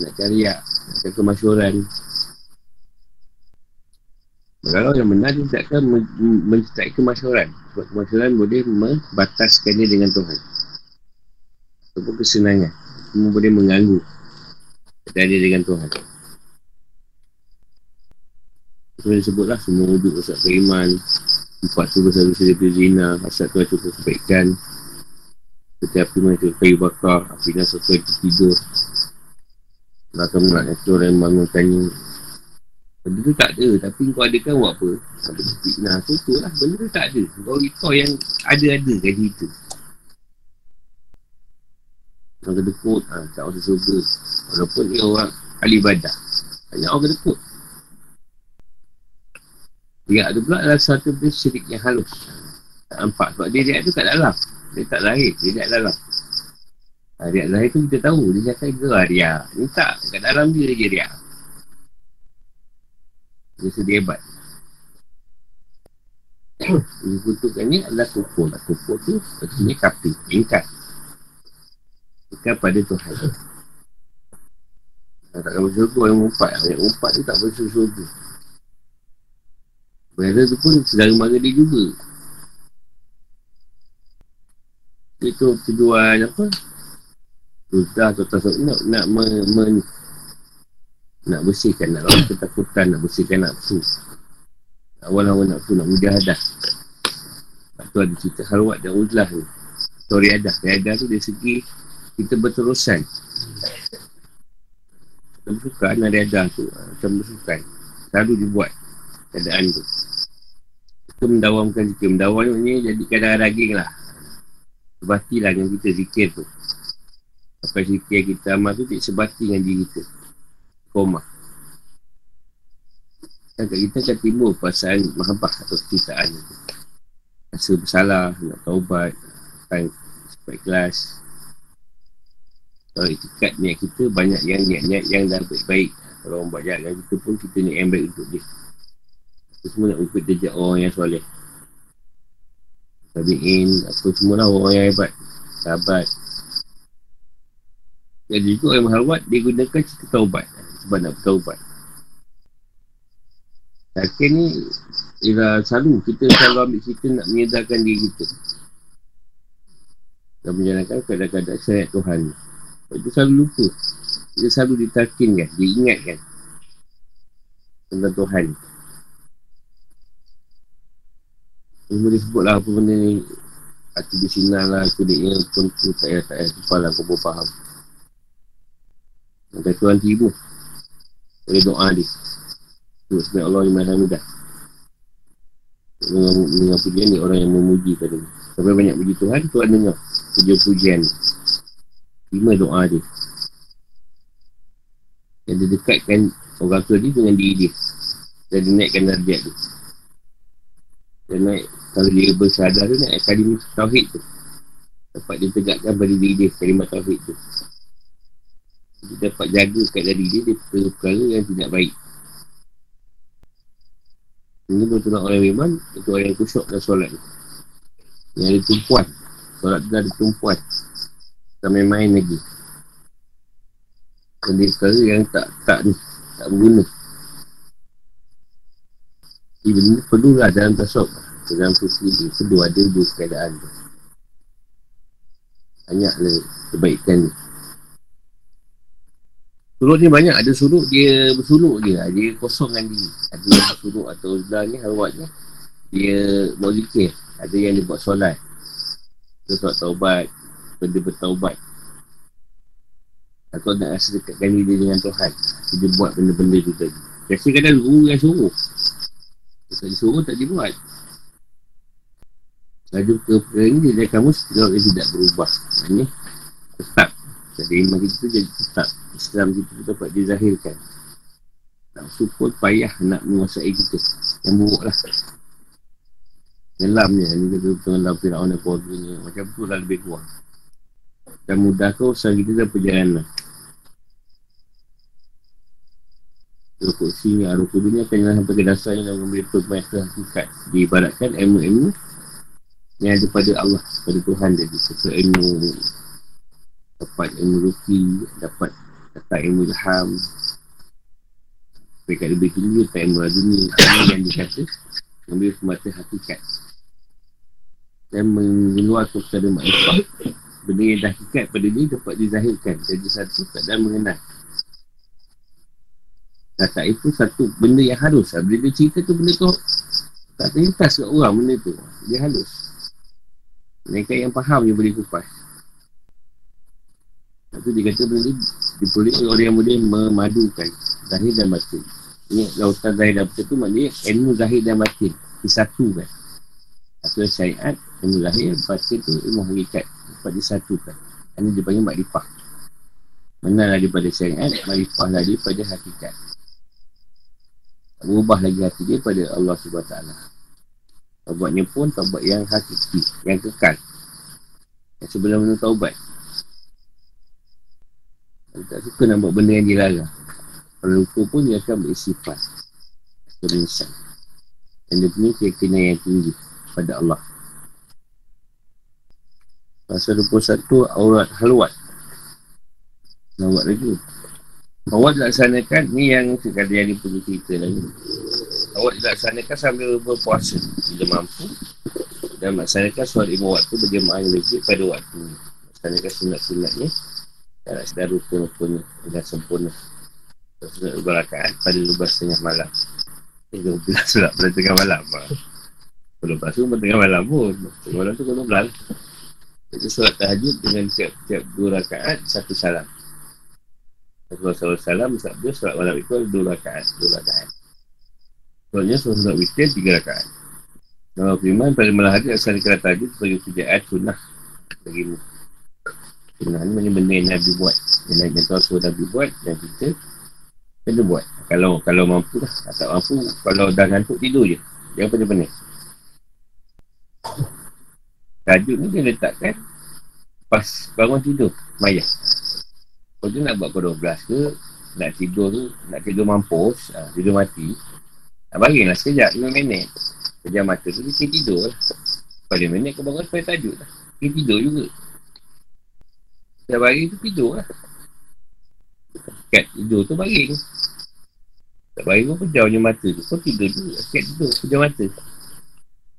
Nak cari ya Nak kemasyuran Kalau yang benar dia takkan mencetak kemasyuran Sebab kemasyuran boleh membataskan dia dengan Tuhan. Ataupun kesenangan. Semua boleh mengganggu Dan dia dengan Tuhan sebenarnya sebutlah semua wujud asal keiman empat tu besar besar daripada zina asal tu itu kebaikan setiap api mereka kayu bakar api nak satu itu tidur akan menolak itu orang yang bangunkannya benda tu tak ada. Tapi kau ada kan buat apa? Sampai fitnah tu tu lah. Benda tu tak ada. Kau kau yang ada-ada kan itu orang kedekut ha, tak masuk surga walaupun dia orang ahli ibadah. Banyak orang kedekut dia ada pula adalah satu benda syirik yang halus. Tak nampak. Sebab dia riak tu kat dalam. Dia tak lahir. Dia riak dalam. Ha, riak lahir tu kita tahu. Dia cakap gerak riak. Ni tak. Kat dalam dia dia riak. Dia sedia hebat. [coughs] Dia kutukkan ni adalah kufur. Lah. Kufur tu artinya kapi. Ingkat. Ingkat pada Tuhan. Tak akan bersyukur yang umpat. Yang umpat tu tak bersyukur. Berada tu pun sedara mara dia juga. Itu tujuan apa? Sudah atau tak nak, nak me, me, nak bersihkan, nak lawan ketakutan, nak bersihkan nafsu. Awal-awal nafsu, nak mujahadah. Lepas tu ada cerita harwat dan uzlah tu. Story ada. Riadah tu dari segi kita berterusan. Kita bersukan ada riadah tu. Macam bersukan. Selalu dibuat keadaan tu. Kita mendawamkan zikir. Mendawam ni jadi kadang daging lah. Sebati lah dengan kita zikir tu. Sampai zikir kita amal tu tak sebati dengan diri kita. Koma. Dan kat kita akan timbul perasaan mahabah atau tu. Rasa bersalah, nak taubat, kan supaya kelas. Kalau itikat niat kita, banyak yang niat-niat yang dah baik-baik. Kalau orang buat jahat kita pun, kita niat yang baik untuk dia. Kita semua nak ikut jejak orang yang soleh. Tabi'in Apa semua lah orang yang hebat. Sahabat. Jadi itu orang mahalwat Dia gunakan cerita taubat. Sebab nak bertaubat. Akhir ni Ialah selalu Kita selalu ambil cerita Nak menyedarkan diri kita. Dan menjalankan kadang-kadang syariat Tuhan. Itu selalu lupa. Dia selalu ditakinkan Diingatkan Tentang Tuhan Dia boleh sebut lah apa benda ni. Hati bersinar lah Kulitnya pun tu tak payah tak payah. Tupal lah kau pun faham. Macam Tuhan tibu Boleh doa dia. Tu sebenarnya Allah Imam Hamidah Dengan pujian ni orang yang memuji tadi Sampai banyak puji Tuhan Tuhan dengar. Pujian-pujian Terima doa dia. Yang dia dekatkan Orang tua dia dengan diri dia. Dan dia naikkan darjat dia Dan naik Kalau dia bersadar tu naik kalimah Tauhid tu. Dapat dia tegakkan pada diri dia Kalimah Tauhid tu. Dia dapat jaga kat diri dia Dia perkara yang tidak baik. Ini betul nak orang iman Itu orang yang kusyuk dan solat Yang ada tumpuan. Solat tu ada tumpuan. Tak main-main lagi. Jadi perkara yang tak Tak ni Tak berguna Jadi benda ni perlu lah dalam tasawuf Dalam kursi ni Perlu ada dua keadaan tu Banyaklah kebaikan ni Suluk ni banyak. Ada suluk dia bersuluk je. Dia kosongkan diri. Ada yang bersuluk atau uzlah ni arwahnya. Dia buat zikir. Ada yang dia buat solat. Dia buat taubat. Benda bertaubat. Atau nak rasa dekatkan diri dengan Tuhan. Dia buat benda-benda tu tadi. Biasa kadang guru yang suruh. Dia tak disuruh tak dibuat. Lalu ke perkara ni dia kamu kalau dia tidak berubah. Ini tetap. Jadi iman kita tu jadi tetap. Islam kita tu dapat dizahirkan Nafsu pun payah nak menguasai kita Yang buruk lah ni Ini kita tenggelam Fir'aun dan keluarganya Macam tu lah lebih kurang Dan mudah kau usaha kita dalam perjalanan Dua kursi Arul Kudu ni akan jalan sampai ke dasarnya Dan mengambil permain ke hakikat. Diibaratkan ilmu-ilmu Yang ada pada Allah Pada Tuhan jadi Sesuai ilmu Dapat ilmu ruki Dapat Letak ilmu ilham. Pekat lebih tinggi Letak ilmu dunia. Ini yang dikata Ambil semata hakikat. Dan mengeluarkan kepada makrifat. Benda yang dah hakikat pada dia Dapat dizahirkan. Jadi satu keadaan mengenal Kata itu satu benda yang halus Bila dia cerita tu benda tu Tak terlintas kat orang benda tu Dia halus Mereka yang faham dia boleh kupas itu dia kata benda ni diperoleh oleh yang boleh memadukan zahir dan batin. Ini lautan zahir dan batin tu maknanya ilmu zahir dan batin disatukan. Satu syariat, ilmu zahir, batin tu ilmu hakikat. Dapat disatukan. Ini dia panggil makrifah. Lah daripada syariat, makrifah lah daripada hakikat. Berubah lagi hati dia pada Allah SWT. Taubatnya pun taubat yang hakiki, yang kekal. Yang sebelum menurut taubat. Dia tak suka nak buat benda yang dilarang. Kalau lupa pun dia akan bersifat. Berinsan. Dan dia punya keyakinan yang tinggi pada Allah. Pasal 21 aurat halwat. Nak lagi. Awak dilaksanakan ni yang sekali yang perlu cerita lagi. Awak dilaksanakan sambil berpuasa. Bila mampu dan melaksanakan soal lima waktu berjemaah yang lebih pada waktu. Melaksanakan sunat-sunatnya tak nak sedar rukun-rukun Dengan sempurna. Surat dua rakaat pada lubas tengah malam. Eh, dua belas surat pada tengah malam Kalau lepas tu pada tengah malam pun Tengah malam tu kau belas. Itu surat tahajud dengan tiap-tiap dua rakaat Satu salam Rasulullah SAW Sabda surat malam itu ada dua rakaat Dua rakaat. Soalnya surat witir tiga rakaat. Nama firman pada malam hari Asal dikala tahajud sebagai pujaan sunnah Bagimu Sunnah ni mana benda yang Nabi buat. Yang Nabi tahu suruh Nabi buat Dan kita Kena buat. Kalau kalau mampu lah Tak mampu Kalau dah ngantuk tidur je. Jangan pening-pening Tajuk ni dia letakkan Pas bangun tidur Maya Kau tu nak buat kau 12 ke Nak tidur tu Nak tidur mampus ha, Tidur mati Nak bagilah sekejap 5 minit Sekejap mata tu Dia tidur lah Pada minit kau bangun Supaya tajuk lah Dia tidur juga Setiap hari tu tidur lah. Kat tidur tu baring. Setiap hari pun pejam je mata tu. Kau tidur tu. Kat tidur, pejam mata.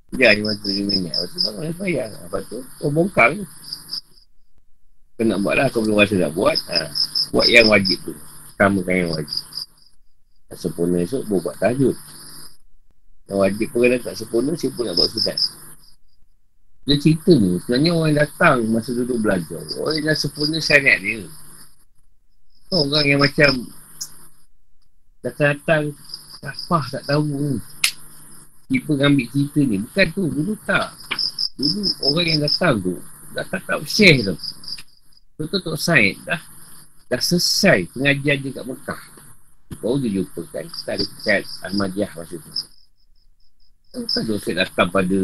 Pejam je mata 5 minit. Lepas tu bangun. Lepas tu, kau bongkang. Kau nak buat lah. Kau belum rasa nak buat. Ha. Buat yang wajib tu. Sama kan yang wajib. Sempurna esok, boleh buat tajud. Yang wajib pun kadang tak sempurna, siapa nak buat sunat. Dia cerita ni, sebenarnya orang yang datang masa duduk belajar. Orang yang dah sempurna syariat dia. Orang yang macam datang-datang tak fah, tak tahu. Tiba ambil cerita ni. Bukan tu, dulu tak. Dulu orang yang datang tu, datang tak share tu. Betul Tok Said dah dah selesai pengajian dia kat Mekah. Baru dia jumpa kan. Tak ada masa tu. Kan dosa datang pada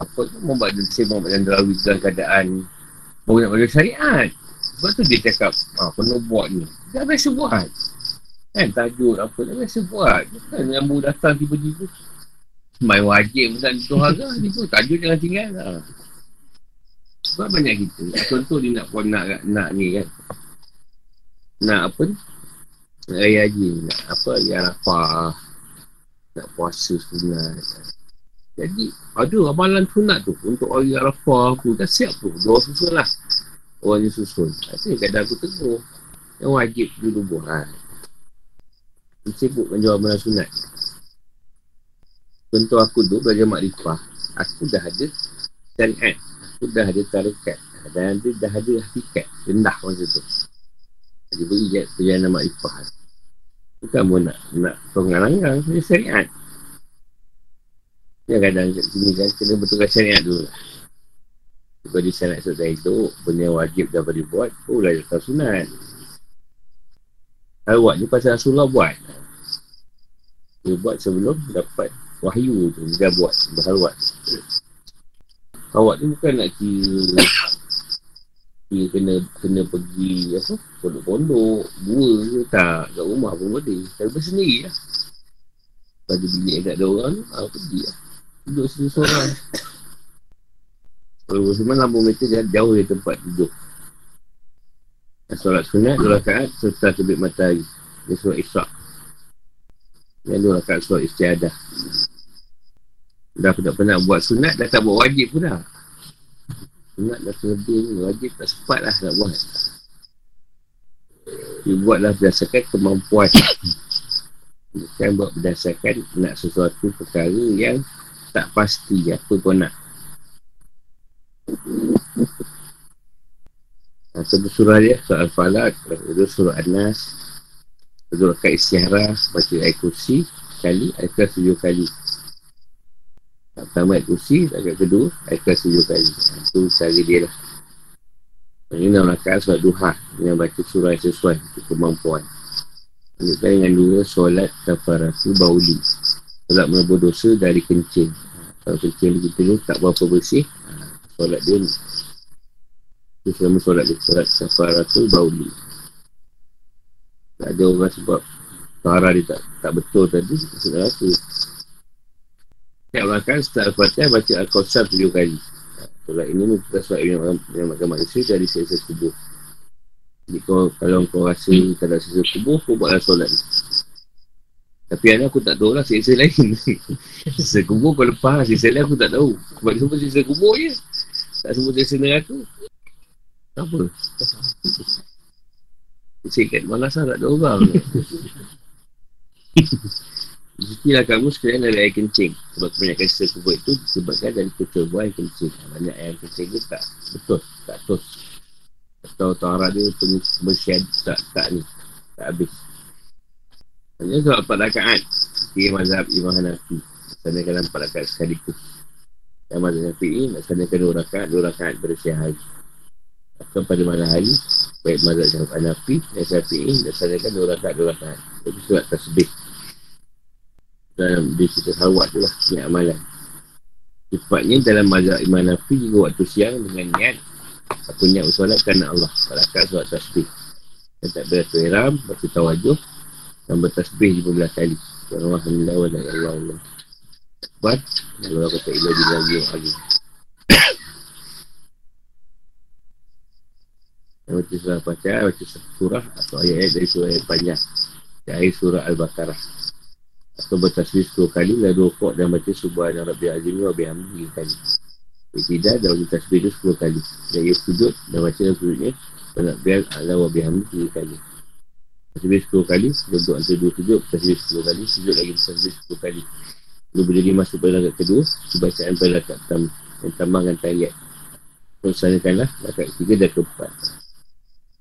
apa tu Muhammad dan Muhammad dan Darawi dalam keadaan baru nak bagi syariat. Sebab tu dia cakap, ah, kena buat ni. Dia biasa buat. Kan tajuk apa, dia biasa buat. Kan yang baru datang tiba-tiba. Main wajib tak tentu harga. Tajuk jangan tinggal lah. Sebab banyak kita. Contoh dia nak puan nak, nak ni kan. Nak apa ni? Raya haji. Nak apa? Ya Arafah nak puasa sunat jadi ada amalan sunat tu untuk hari Arafah aku dah siap tu dua susun lah orang yang susun tapi kadang aku tegur yang wajib dulu buat dia sibuk menjual amalan sunat contoh aku tu belajar makrifah aku dah ada syariat aku dah ada tarikat dan dia dah ada hakikat rendah masa tu. Jadi beri perjalanan makrifah Bukan pun nak, nak tonggang-langgang Ini syariat. Ya kadang kat sini kan Kena betulkan syariat dulu lah. Sebab di syariat sudah itu Benda yang wajib dah beri buat Oh lah datang sunat. Awak ni pasal Rasulullah buat. Dia buat sebelum dapat Wahyu tu Dia buat Berhalwat Awak ni bukan nak kira dia kena kena pergi apa pondok-pondok dua ke? Tak. Kat rumah pun boleh. Tapi sendiri lah. Pada bilik tak ada orang ah, pergi lah. Duduk sini seorang kalau semua lambung meter dia jauh dari tempat duduk. Solat sunat dua rakaat serta terbit matahari. Dia surat isyak. Yang dua rakaat solat istiadah dah tak pernah buat sunat dah tak buat wajib pun dah. Sunat dah terlebih ni Wajib tak sempat lah nak buat. Dia buatlah berdasarkan kemampuan. Bukan buat berdasarkan Nak sesuatu perkara yang Tak pasti apa kau nak. Satu surah dia Surah Al-Falak Itu surah An-Nas Surah Kat Istiharah Baca ayat kursi Kali tujuh kali Pertama ayat kursi, ayat kedua, ayat kelas tujuh kali. Itu cara dia lah. Ini enam rakaat solat duha dengan baca surah yang sesuai untuk kemampuan. Lanjutkan dengan dua solat kafaratu bauli. Solat menebur dosa dari kencing. Kalau kencing kita ni tak berapa bersih, solat dia ni. Itu selama solat dia, solat kafaratu bauli. Tak ada orang sebab Tahara dia tak, tak betul tadi, maksudnya apa? Setiap makan setelah Al-Fatihah baca Al-Qasar tujuh kali. Solat ini ni kita solat yang, yang makan manusia dari sisa kubur. Jadi kau, kalau kau rasa tak ada sisa kubur, kau buatlah solat ni. Tapi ada aku tak tahu lah sisa lain. [laughs] sisa kubur kau lepas lah, sisa lain aku tak tahu. Sebab dia semua sisa kubur je. Tak semua sisa neraka. Apa? Sisa kat malas lah tak ada orang. [laughs] Mestilah kamu sekalian dari air kencing. Sebab kebanyakan sisa kubur itu Disebabkan dari kecoba air kencing. Banyak air kencing itu tak betul Tak tos. Atau tahara dia Kebersihan tak, tak ni Tak habis. Hanya sebab empat rakaat Tiga mazhab Imam Hanafi. Sanakan empat rakaat sekaligus. Yang mazhab Hanafi ini Nak sanakan dua rakaat Dua rakaat bersihan hari. Atau pada mana hari Baik mazhab Hanafi Hanafi ini Nak sanakan dua rakaat Dua rakaat. Itu surat tasbih dalam dia kita tu lah niat amalan. Sifatnya dalam mazhab iman nafi juga waktu siang dengan niat aku niat bersolat kerana Allah. Berakat solat tasbih. Dan tak berasa iram baca tawajuh dan bertasbih 15 kali. Alhamdulillah wa la Allah Allah Akbar Allah kata ilah di lagi yang lagi Baca surah Fatihah, baca surah atau ayat-ayat dari surah yang panjang Dari surah Al-Baqarah atau bertasbih 10 kali lalu rukuk dan baca subhana rabbi azim wa bihamdihi kali tidak dan baca tasbih itu 10 kali dan ia sujud dan baca dalam sujudnya dan biar ala wa bihamdihi kali tasbih 10 kali duduk antara dua sujud tasbih 10 kali sujud lagi tasbih 10 kali Dia berdiri masuk pada rakaat kedua, kebacaan pada rakaat pertama. Dan tambahkan tahiyat. Persanakanlah rakaat ketiga dan keempat.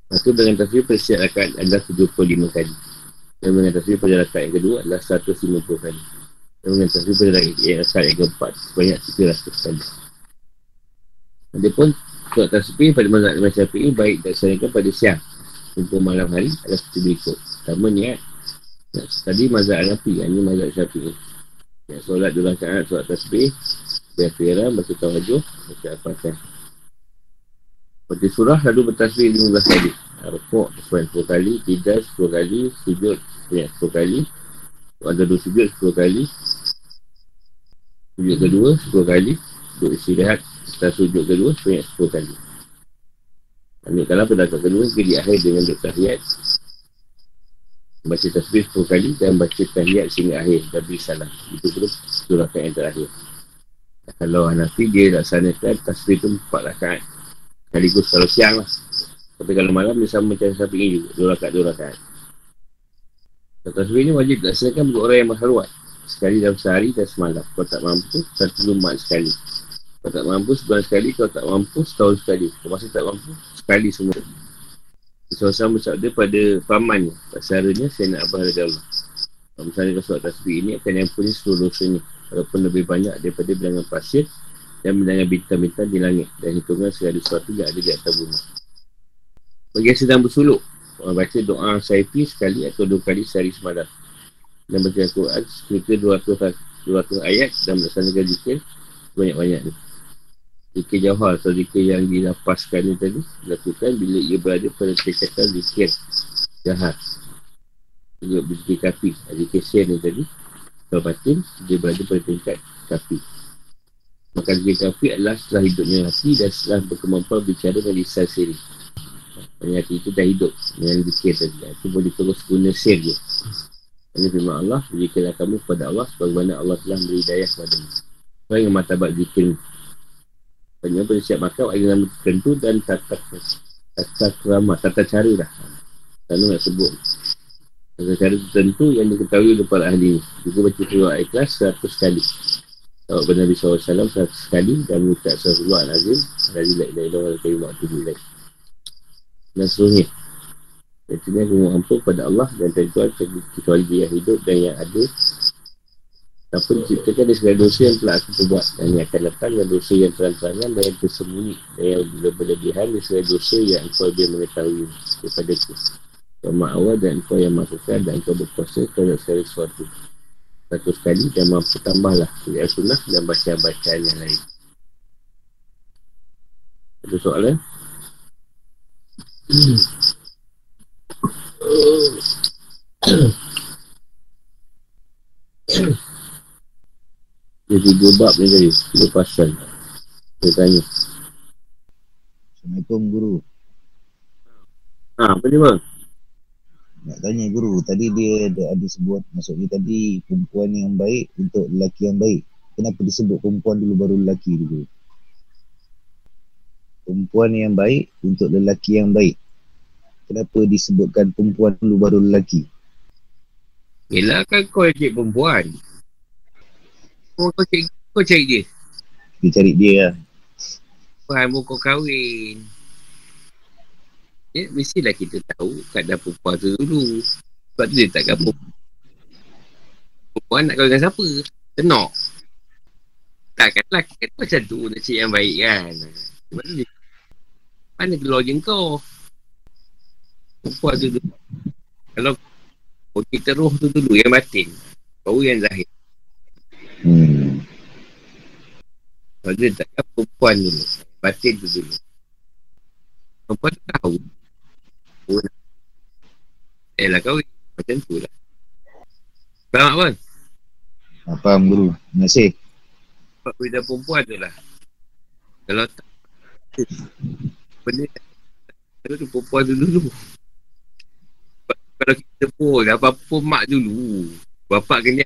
Maka dengan tasbih pada setiap rakaat adalah 75 kali. Dan dengan tasbih pada rakaat yang kedua adalah 150 kali. Dan dengan tasbih pada rakaat yang keempat sebanyak 300 kali. Ada pun surat tasbih pada mazhab Imam Syafi'i baik dilaksanakan pada siang untuk malam hari adalah seperti berikut. Pertama niat. Tadi mazhab Al-Nafi, ini mazhab Syafi'i. Ya, solat dua rakaat, solat tasbih, berfiram, baca tawajuh, baca al-fatih. Baca surah, lalu bertasbih 15 kali. Rukuk, sebanyak 10 kali, tidak 10 kali, sujud, sebanyak 10 kali. Ada dua sujud, 10 kali. Sujud kedua, 10 kali. Sujud istirahat, setelah sujud kedua, sebanyak 10 kali. Ambil kalau pada kedua, ke di akhir dengan dokter tahiyat baca tasbih 10 kali dan baca tahiyat sehingga akhir dan beri salam itu pun surah yang terakhir kalau Hanafi dia laksanakan tasbih tu 4 rakaat sekaligus kalau siang lah tapi kalau malam dia sama macam ini juga 2 rakaat 2 rakaat tasbih ni wajib dilaksanakan untuk orang yang mahruat sekali dalam sehari dan semalam. Kalau tak mampu satu lumat sekali. Kalau tak mampu sebulan sekali. Kalau tak mampu setahun sekali. Kalau masih tak mampu sekali semua. Seorang bersabda pada pamannya. Pasaranya saya nak abah dari Allah. Kalau misalnya surat tasbih ini akan ampuni seluruh dosanya. Walaupun lebih banyak daripada bilangan pasir Dan bilangan bintang-bintang di langit. Dan hitungan segala sesuatu yang ada di atas bumi Bagi yang sedang bersuluk baca doa saifi sekali atau dua kali sehari semalam. Dan baca Al-Quran sekitar 200, 200 ayat Dan melaksanakan zikir banyak-banyak ni. Zikir jawhar atau zikir yang dilapaskan ni tadi Dilakukan bila ia berada pada tingkatan zikir jahat. Juga berzikir kafi Zikir sen ni tadi Kalau batin dia berada pada tingkat kafi Maka zikir kafi adalah setelah hidupnya hati Dan setelah berkemampuan bicara dengan lisan siri Yang hati itu dah hidup. Dengan zikir tadi. Itu boleh terus guna sen je Ini firman Allah Zikirlah kamu kepada Allah Sebagaimana Allah telah beri daya kepada mu. Orang yang matabat zikir Banyak pada siap makan Ada nama tertentu dan tata Tata kerama Tata cara lah Kalau nak sebut. Tata cara tertentu yang diketahui oleh para ahli. Juga baca surah ikhlas 100 kali. Tawak Nabi SAW 100 kali Dan minta surah al-azim Dari lain-lain orang Dari waktu dulu Dan seterusnya. Jadi aku mengampun pada Allah Dan tentuan kecuali dia hidup Dan yang ada. Apa diciptakan dari segala dosa yang telah aku perbuat. Dan yang akan datang dengan dosa yang terang-terangan Dan yang tersembunyi. Dan yang berlebihan dari segala dosa yang engkau dia mengetahui Daripada itu Kau awal dan engkau yang masukkan Dan engkau berkuasa terhadap segala sesuatu. Satu sekali dan mampu tambahlah. Tidak sunnah dan bacaan-bacaan yang lain. Ada soalan? Jadi dua bab ni tadi Dua pasal. Saya tanya. Assalamualaikum guru. Ha apa ni bang? Nak tanya guru Tadi dia ada, ada sebut Maksudnya tadi Perempuan yang baik Untuk lelaki yang baik. Kenapa disebut perempuan dulu baru lelaki dulu Perempuan yang baik Untuk lelaki yang baik Kenapa disebutkan perempuan dulu baru lelaki Yelah kan kau yang cik perempuan Kau kau cik Kau cari dia Dia cari dia lah Tuhan mau kau kahwin Ya, mestilah kita tahu keadaan perempuan tu dulu. Sebab tu dia tak gabung. Perempuan nak kahwin dengan siapa? Tenok. Takkan lelaki kata macam tu nak cik yang baik kan. Sebab tu dia. Mana keluarga kau? Perempuan tu dulu. Kalau kau kita roh tu dulu yang batin. Baru yang zahir. hmm. Sebab dia tak tahu perempuan dulu. Batin tu dulu. Perempuan tu tahu. Oh, eh lah kahwin. Macam tu lah. Faham ah, Faham guru Terima kasih Sebab perempuan tu lah. Kalau tak. Benda Kalau tu perempuan tu dulu. Kalau kita pun apa-apa mak dulu. Bapak kena.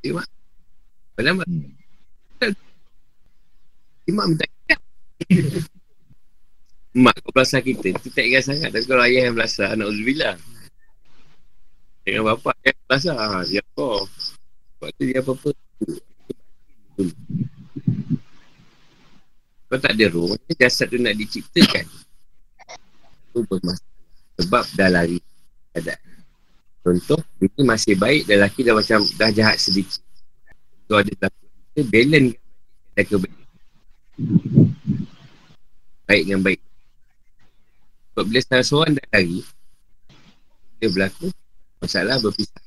Eh mak. Padahal mak. hmm. Eh, mak minta kita. mak kau belasah kita. Kita tak ingat sangat. Tapi kalau ayah yang belasah. Anak Uzubillah. Dengan bapak yang belasah. Ha, dia kau. Sebab tu dia apa-apa. Kalau tak ada roh, jasad tu nak diciptakan. Tu bermasalah. Sebab dah lari ada. Contoh, ini masih baik dan lelaki dah macam dah jahat sedikit. Tu ada tak kita balance dan kebaikan. Baik dengan baik. Sebab bila salah seorang dah lari, dia berlaku masalah berpisah.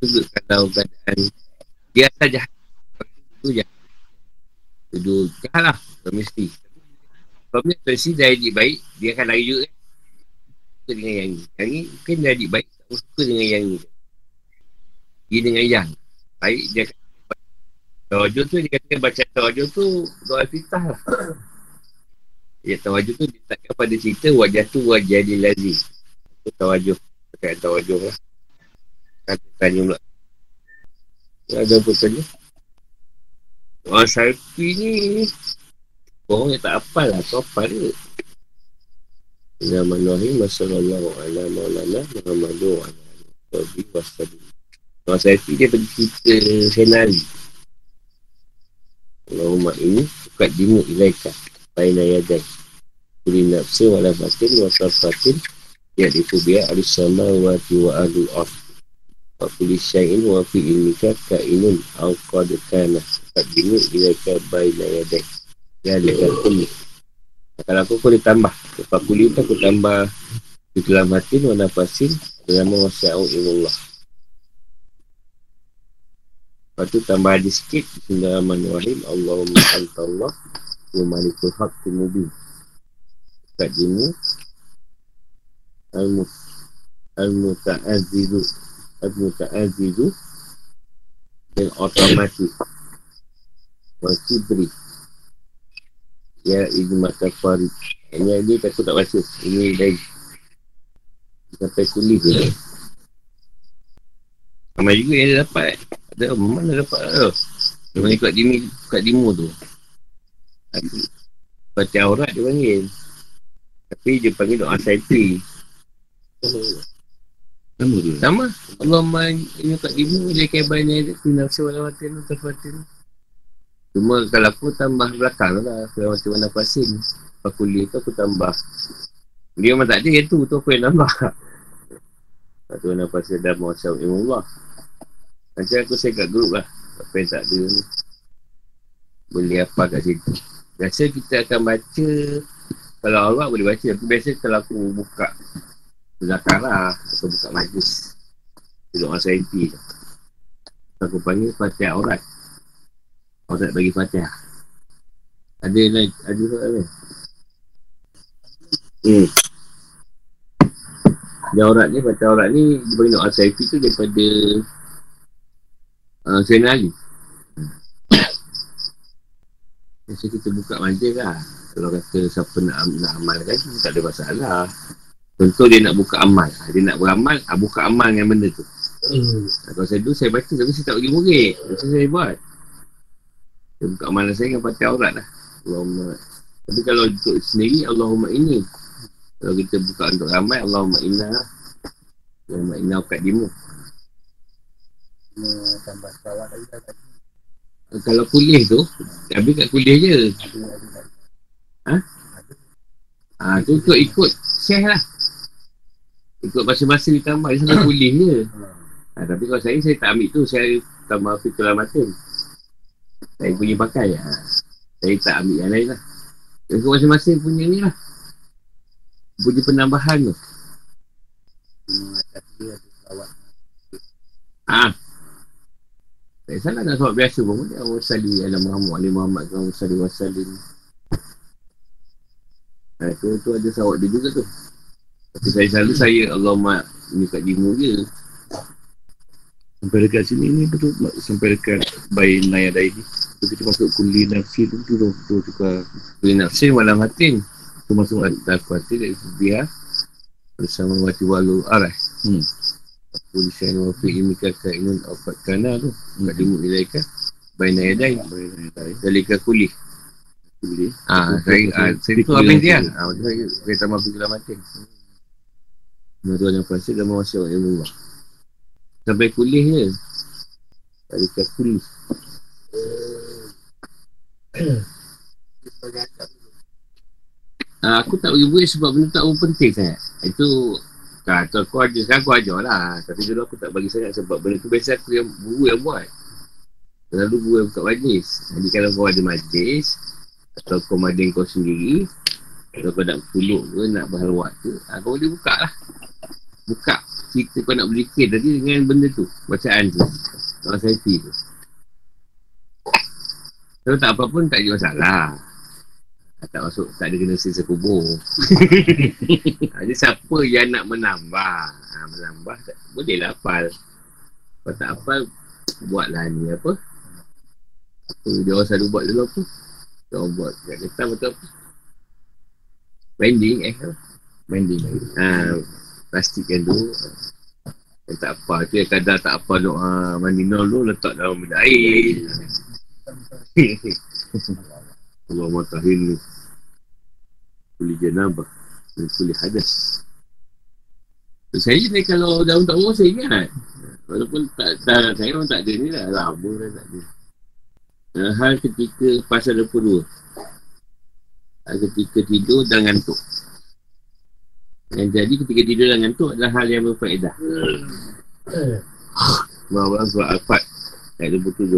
Itu kalau keadaan dia jahat. Itu jahat. Itu jahat lah. Mesti. Dia versi dah adik baik, dia akan lari juga. Suka dengan yang ni. Yang ni mungkin dah adik baik, tak suka dengan yang ni. Dia dengan yang. Baik, dia akan Tawajud tu dia kata baca tawajud tu doa fitah lah. Ya tawajud tu ditakkan pada cerita wajah tu wajah di lazim. Itu tawajud. Pakai tawajud lah. Kata tanya pula. Ada apa tanya? Orang selfie ni Orang yang tak hafal lah, kau hafal ke? Bismillahirrahmanirrahim. Wassalamualaikum warahmatullahi wabarakatuh. Orang saya dia pergi cerita senari. Allahumma ini bukat dimu ilaika. Baina yadai. Kuli nafsi wala batin wa sarfatin. Ya dikubiyah alisama wa tiwa adu af. Wa kuli syai'in wa fi ilmika ka'inun au qad kana. Bukat dimu ilaika baina yadai. Ya, dekat kuli. Kalau aku boleh tambah. Lepas kuli tu aku tambah di dalam hati wa nafasin dalam wasya'u ilallah. Lepas tu tambah hadis sikit. Bismillahirrahmanirrahim. Allahumma antallah wa malikul haqqi mubin. Kat jimu al-mut al-muta'azidu al-muta'azidu dan otomatik wa kibri Ya ini mata farid Ini dia takut tak baca. Ini dah Sampai kulit je. Ramai juga yang dia dapat. Ada mana dapat tu Dia panggil kat dimi Kat dimu tu Baca aurat dia panggil. Tapi dia panggil doa saiti Sama dia. Sama. Allah main kat dimu Dia kaya banyak Dia nafsu walawatin Tafatin Cuma kalau aku tambah belakang lah Kalau macam mana pasin kuliah tu aku tambah. Dia memang tak ada yang tu Tu aku yang tambah Lepas tu mana pasin dah ilmu Allah. Macam aku saya kat grup lah Apa yang tak ada ni. Boleh apa kat situ. Biasa kita akan baca Kalau Allah boleh baca. Tapi biasa kalau aku buka Zakara Atau buka majlis Duduk masa MP Aku panggil Fatihah Aurat Orang tak bagi fatihah. Ada lain, ada soalan lain? Hmm. Dia aurat ni, fatihah aurat ni, dia bagi nak asal tu daripada uh, Sayyidina Ali. Masa [coughs] kita buka majlis lah. Kalau kata siapa nak, nak amalkan, tak ada masalah. Contoh dia nak buka amal. Dia nak beramal, ah, buka amal dengan benda tu. Hmm. Kalau saya dulu, saya baca tapi saya tak bagi murid. Macam saya buat. Dia buka amalan saya dengan patah aurat lah. Allahumma. Tapi kalau untuk sendiri, Allahumma ini. Kalau kita buka untuk ramai, Allahumma inna lah. Allahumma inna ukat dimu. Tambah sawat lagi tak Kalau kuliah tu, habis kat kuliah je. Ha? Ha, tu ikut ikut share lah. Ikut masing-masing ditambah, dia sampai kuliah je. Ha, tapi kalau saya, saya tak ambil tu, saya tambah fikir amatin. Saya punya pakai ha. Saya tak ambil yang lain lah. Yang masing-masing punya ni lah. Punya penambahan tu. Ah, Tak salah nak sebab biasa pun. Dia Allah salli ala Muhammad Ali Muhammad Allah salli wa sallim Ha, tu, tu ada sawat dia juga tu Tapi saya selalu saya Allah Ini kat jimu je. Sampai dekat sini ni betul Sampai dekat Bayi Naya Dai ni tu kita masuk kuli nafsi tu tu tu tu tukar kuli nafsi malam hati tu masuk atas hati dari dia bersama mati walu. Arah hmm. Kuli saya wa fi imika kainun afat kana tu nak dimu ilaikan baina yadai baina yadai dalika kuli. Kuli. Ah saya ah, saya tu apa dia. Ah saya saya tambah fikir mati Mereka yang pasti dah masuk ilmu Allah Sampai kulis je. Tarikat kulis. Uh, aku tak buat sebab benda tak penting sangat. Itu tak, tu aku ajar sekarang aku ajar lah. Tapi dulu aku tak bagi sangat sebab benda tu biasa aku yang guru yang buat. Guru yang buka majlis. Jadi kalau kau ada majlis atau kau mading kau sendiri kalau kau nak puluk ke nak berhalwat tu ha, kau boleh buka lah. Buka cerita kau nak berzikir tadi dengan benda tu. Bacaan tu. Kalau saya tu. Kalau tak apa pun tak ada masalah. Tak masuk tak ada kena sisa kubur. [laughs] Jadi siapa yang nak menambah? Ha, menambah tak, boleh lah hafal. Kalau tak hafal buatlah ni apa? Apa dia orang selalu buat dulu apa? Dia orang buat kat kereta betul apa? Bending eh bending ha, plastik kan tu yang tak apa. Tu yang kadang tak apa doa mandi nol tu letak dalam benda air. Allah matahir ni. Kuli jenabah kuli hadas. Saya ni kalau daun tak umur saya ingat. Walaupun tak, tak saya pun tak ada ni lah. Lama dah tak ada. Hal ketika pasal 22 Hal ketika tidur dan ngantuk Yang jadi ketika tidur dan ngantuk adalah hal yang berfaedah. Bahawa surah Al-Fat Ayat 27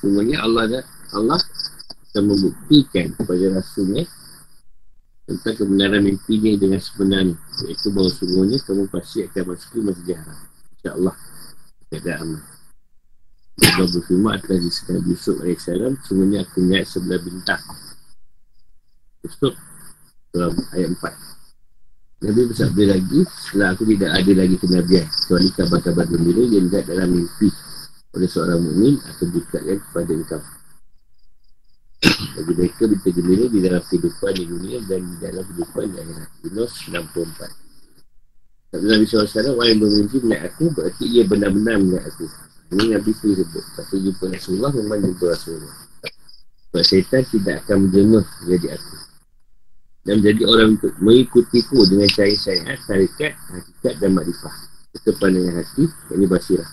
Semuanya Allah dah Allah akan membuktikan kepada Rasulnya tentang kebenaran mimpinya dengan sebenarnya. Iaitu bahawa semuanya kamu pasti akan masuk ke masjid haram. insyaAllah. Tidak aman Allah berfirma atas disediakan Yusuf AS semuanya akan lihat sebelah bintang. Yusuf dalam ayat 4 Nabi bersabda lagi setelah aku tidak ada lagi kenabian kecuali kabar-kabar gembira yang dilihat dalam mimpi oleh seorang mukmin akan dikatkan kepada engkau bagi mereka berita gembira di dalam kehidupan di dunia dan di dalam kehidupan di akhirat. Yunus 64. Tapi Nabi SAW, orang yang bermimpi melihat aku, berarti ia benar-benar melihat aku. Ini Nabi itu sebut. Tapi jumpa Rasulullah memang jumpa Rasulullah. Sebab syaitan tidak akan menjengah jadi aku. Dan menjadi orang untuk mengikutiku dengan cari syariat, tarikat, hakikat dan makrifah. Itu pandangan hati, ini basirah.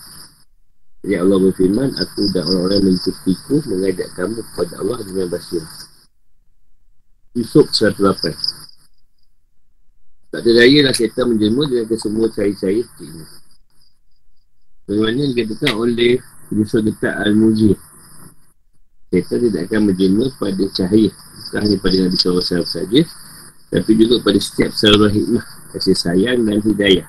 Jadi Allah berfirman, aku dan orang-orang yang mengikutiku mengajak kamu kepada Allah dengan basir. Yusuf 108. Tak ada daya lah syaitan menjelma dengan kesemua cahaya-cahaya ini. Bagaimana dikatakan oleh Yusuf Getak Al-Muzir. Syaitan tidak akan menjelma pada cahaya. Bukan hanya pada Nabi SAW saja. Tapi juga pada setiap saluran hikmah, kasih sayang dan hidayah.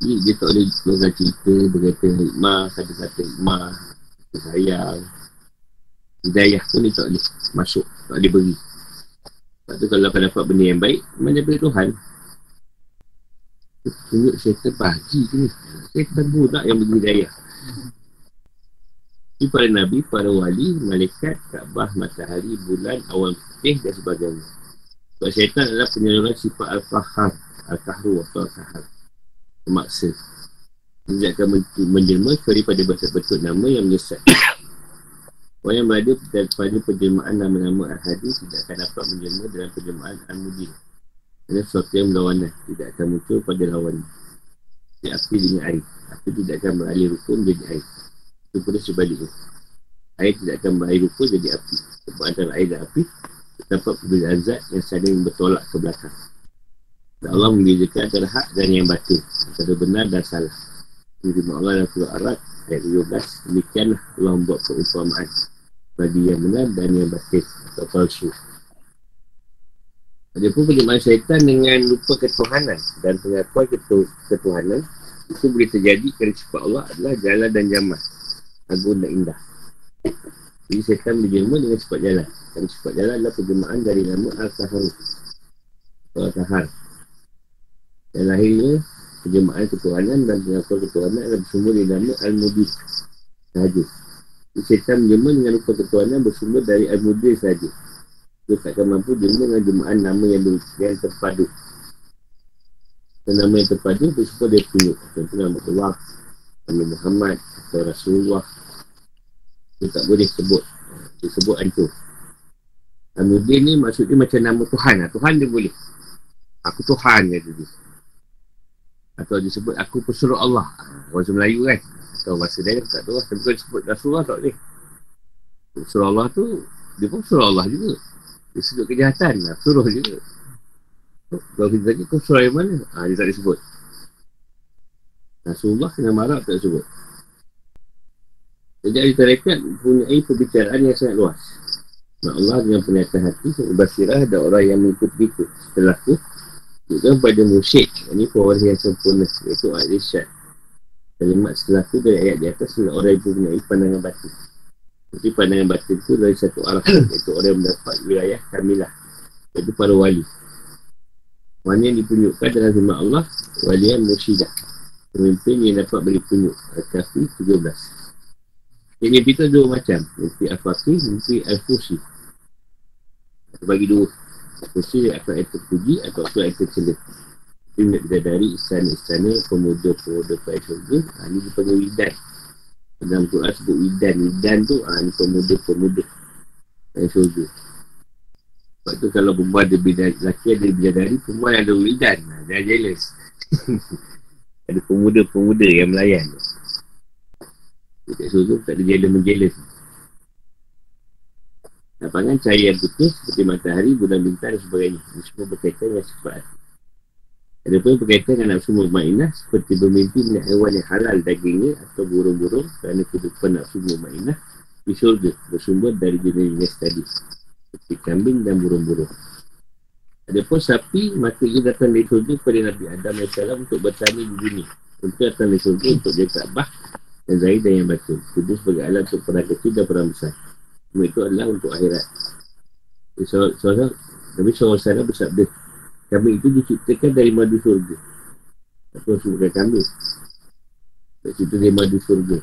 Jadi dia tak boleh keluarkan cerita Berkata hikmah Kata-kata hikmah Kata sayang. Hidayah pun dia tak boleh Masuk Tak boleh beri. Sebab tu kalau kau dapat benda yang baik Memang daripada Tuhan. Tunjuk syaitan bagi ni. Syaitan budak yang beri hidayah. Ini para Nabi, para wali, malaikat, Kaabah, matahari, bulan, awan putih dan sebagainya Sebab syaitan adalah penyaluran sifat Al-Fahar Al-Kahru atau Al-Kahar. Memaksa dia akan menjelma daripada betul-betul nama yang menyesat. [coughs] Orang yang berada pada penjelmaan nama-nama Al-Hadi tidak akan dapat menjelma dalam penjelmaan Al-Mudin kerana sesuatu yang berlawanan tidak akan muncul pada lawan. Dia api dengan air. Api tidak akan beralih rukun jadi air. Itu pun sebaliknya. Air tidak akan beralih rukun jadi api. Sebab antara air dan api terdapat perbezaan zat yang saling bertolak ke belakang. Dan Allah membezakan antara hak dan yang batin Antara benar dan salah. Jadi Allah dalam surah Arad Ayat 12 Demikianlah Allah membuat perumpamaan Bagi yang benar dan yang batin Atau palsu. Ada pun penjemaan syaitan dengan lupa ketuhanan Dan pengakuan ketu ketuhanan. Itu boleh terjadi kerana sifat Allah adalah jalan dan jaman Agung dan indah Jadi syaitan berjema dengan sifat jalan Dan sifat jalan adalah penjemaan dari nama Al-Sahar Al-Sahar dan lahirnya Penjemahan ketuhanan dan pengakuan ketuhanan adalah bersumber dari nama Al-Mudir sahaja. Syaitan menjema dengan lupa ketuhanan bersumber dari Al-Mudir sahaja. Dia takkan mampu jema dengan jemaah nama yang, yang terpadu. Dan nama yang terpadu bersumber dari tunjuk. Contoh nama Allah, Nabi Muhammad atau Rasulullah. Dia tak boleh sebut. Dia sebut itu. Al-Mudir ni maksudnya macam nama Tuhan lah. Tuhan dia boleh. Aku Tuhan kata dia. Atau disebut aku pesuruh Allah. Bahasa Melayu kan. Atau bahasa dia tak tahu lah. Tapi kalau disebut Rasulullah tak boleh. Pesuruh Allah tu, dia pun pesuruh Allah juga. Dia sebut kejahatan lah. Suruh juga. Kalau kita tanya, kau yang mana? Ha, dia tak disebut. Rasulullah dengan marah tak disebut. Jadi ahli tarekat mempunyai perbicaraan yang sangat luas. Mak Allah dengan penyataan hati Basirah ada orang yang mengikuti itu Setelah itu Juga pada musyik Ini pewaris yang sempurna Iaitu ahli syad Kalimat setelah itu dari ayat di atas orang yang mempunyai pandangan batin. Jadi pandangan batin itu dari satu arah [coughs] Iaitu orang yang mendapat wilayah kamilah Iaitu para wali. Mana yang ditunjukkan dalam firman Allah Wali yang musyidah Pemimpin yang dapat beri tunjuk Al-Kafi 13 Mimpi itu dua macam. Mimpi Al-Faqih, mimpi Al-Fusi Aku bagi dua. Kursi atau terpuji atau yang tercela. Dia nak bidadari istana-istana Pemuda-pemuda pada syurga ha, Ini dipanggil widan. Dalam Quran sebut widan. Widan tu ha, ni pemuda-pemuda Pada syurga Sebab tu kalau perempuan ada Lelaki ada bidadari Perempuan ada widan. Ha, Dia jealous. [laughs] Ada pemuda-pemuda yang melayan Dekat syurga tak ada jealous-menjealous Lapangan cahaya yang putih seperti matahari, bulan bintang dan sebagainya. Ini semua berkaitan dengan sifat hati. Ada pun berkaitan dengan nafsu mutmainah seperti bermimpi melihat hewan yang halal dagingnya atau burung-burung kerana kehidupan nafsu mutmainah di syurga bersumber dari jenis-jenis tadi. Seperti kambing dan burung-burung. Ada pun sapi, maka ia datang dari syurga kepada Nabi Adam AS untuk bertanya di dunia. Untuk datang dari syurga untuk dia Kaabah dan Zahid dan yang batu. Kudus sebagai alat untuk perang kecil dan perang besar. Semua itu adalah untuk akhirat. Soalnya, Nabi SAW bersabda, kami itu diciptakan dari madu surga. Aku sebutkan kami. Tak cerita dari madu surga.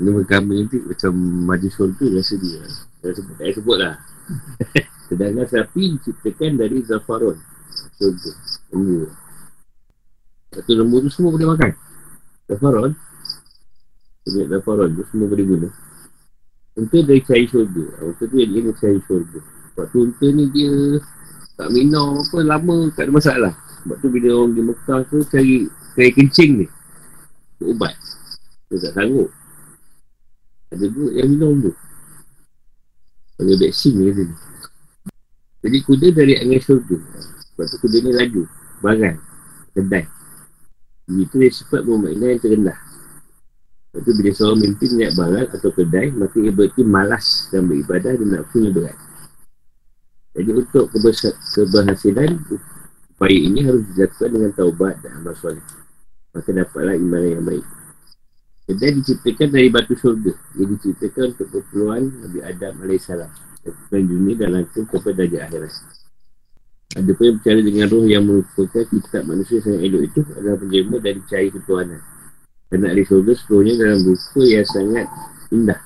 Nama kami itu macam madu surga rasa dia. Saya sebut, tak sebut lah. [laughs] Sedangkan sapi diciptakan dari zafaron. Surga. Lembu. Satu lembu tu semua boleh makan. Zafaron. Sebab zafaron tu semua boleh guna. Unta dari cahaya syurga. Unta tu dia dari cahaya syurga. Sebab tu unta ni dia Tak minum apa lama tak ada masalah. Sebab tu bila orang di Mekah tu cari Cari kencing ni. Ubat. Dia tak sanggup. Ada tu yang minum tu. Ada vaksin ni kata Jadi kuda dari angin syurga. Sebab tu kuda ni laju Barang Kedai. Itu dia sifat bermakna yang terendah Lepas tu bila seorang mimpi naik barat atau kedai Maka ia berarti malas dan beribadah dan nak punya berat. Jadi untuk keberhasilan Upaya ini harus dilakukan dengan taubat dan amal soleh. Maka dapatlah iman yang baik. Kedai diciptakan dari batu syurga. Ia diciptakan untuk keperluan Nabi Adam AS Dan dunia dan langsung kepada darjah akhirat. Ada pun yang dengan roh yang merupakan kitab manusia yang elok itu adalah penjelma dari cahaya ketuhanan. Dan ahli syurga seluruhnya dalam buku yang sangat indah.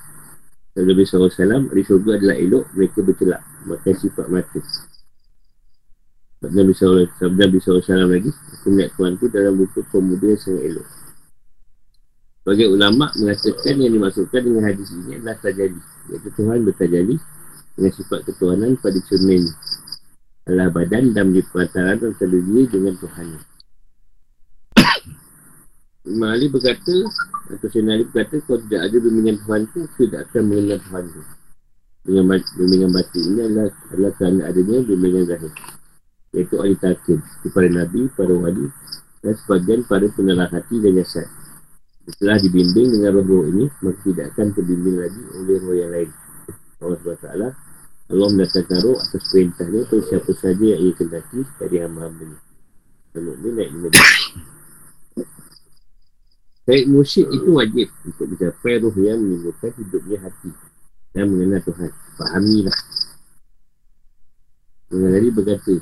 Dan Nabi SAW, ahli syurga adalah elok, mereka bercelak. Maka sifat mata. Nabi SAW, Nabi SAW lagi, aku melihat Tuhan tu dalam buku pemuda yang sangat elok. Bagi ulama' mengatakan yang dimasukkan dengan hadis ini adalah tajali. Iaitu Tuhan bertajali dengan sifat ketuhanan pada cermin. Allah badan dan menjadi perantaran antara dia dengan Tuhan. Imam Ali berkata Atau Sayyidina Ali berkata Kalau tidak ada bimbingan Tuhan tu Tidak akan mengenal Tuhan tu. Dengan bimbingan batin ini adalah Adalah kerana adanya bimbingan zahir. Iaitu ahli takim Kepada Nabi, para wali Dan sebagian para penelah hati dan jasad. Setelah dibimbing dengan roh-roh ini Maka tidak akan terbimbing lagi oleh roh yang lain. Allah SWT Allah mendatangkan roh atas perintahnya Untuk siapa saja yang ia kendaki Dari hamba-hambanya Kalau ini naik lima Baik musyrik itu wajib untuk mencapai roh yang menimbulkan hidupnya hati dan mengenal Tuhan. Fahamilah. Mengenali berkata,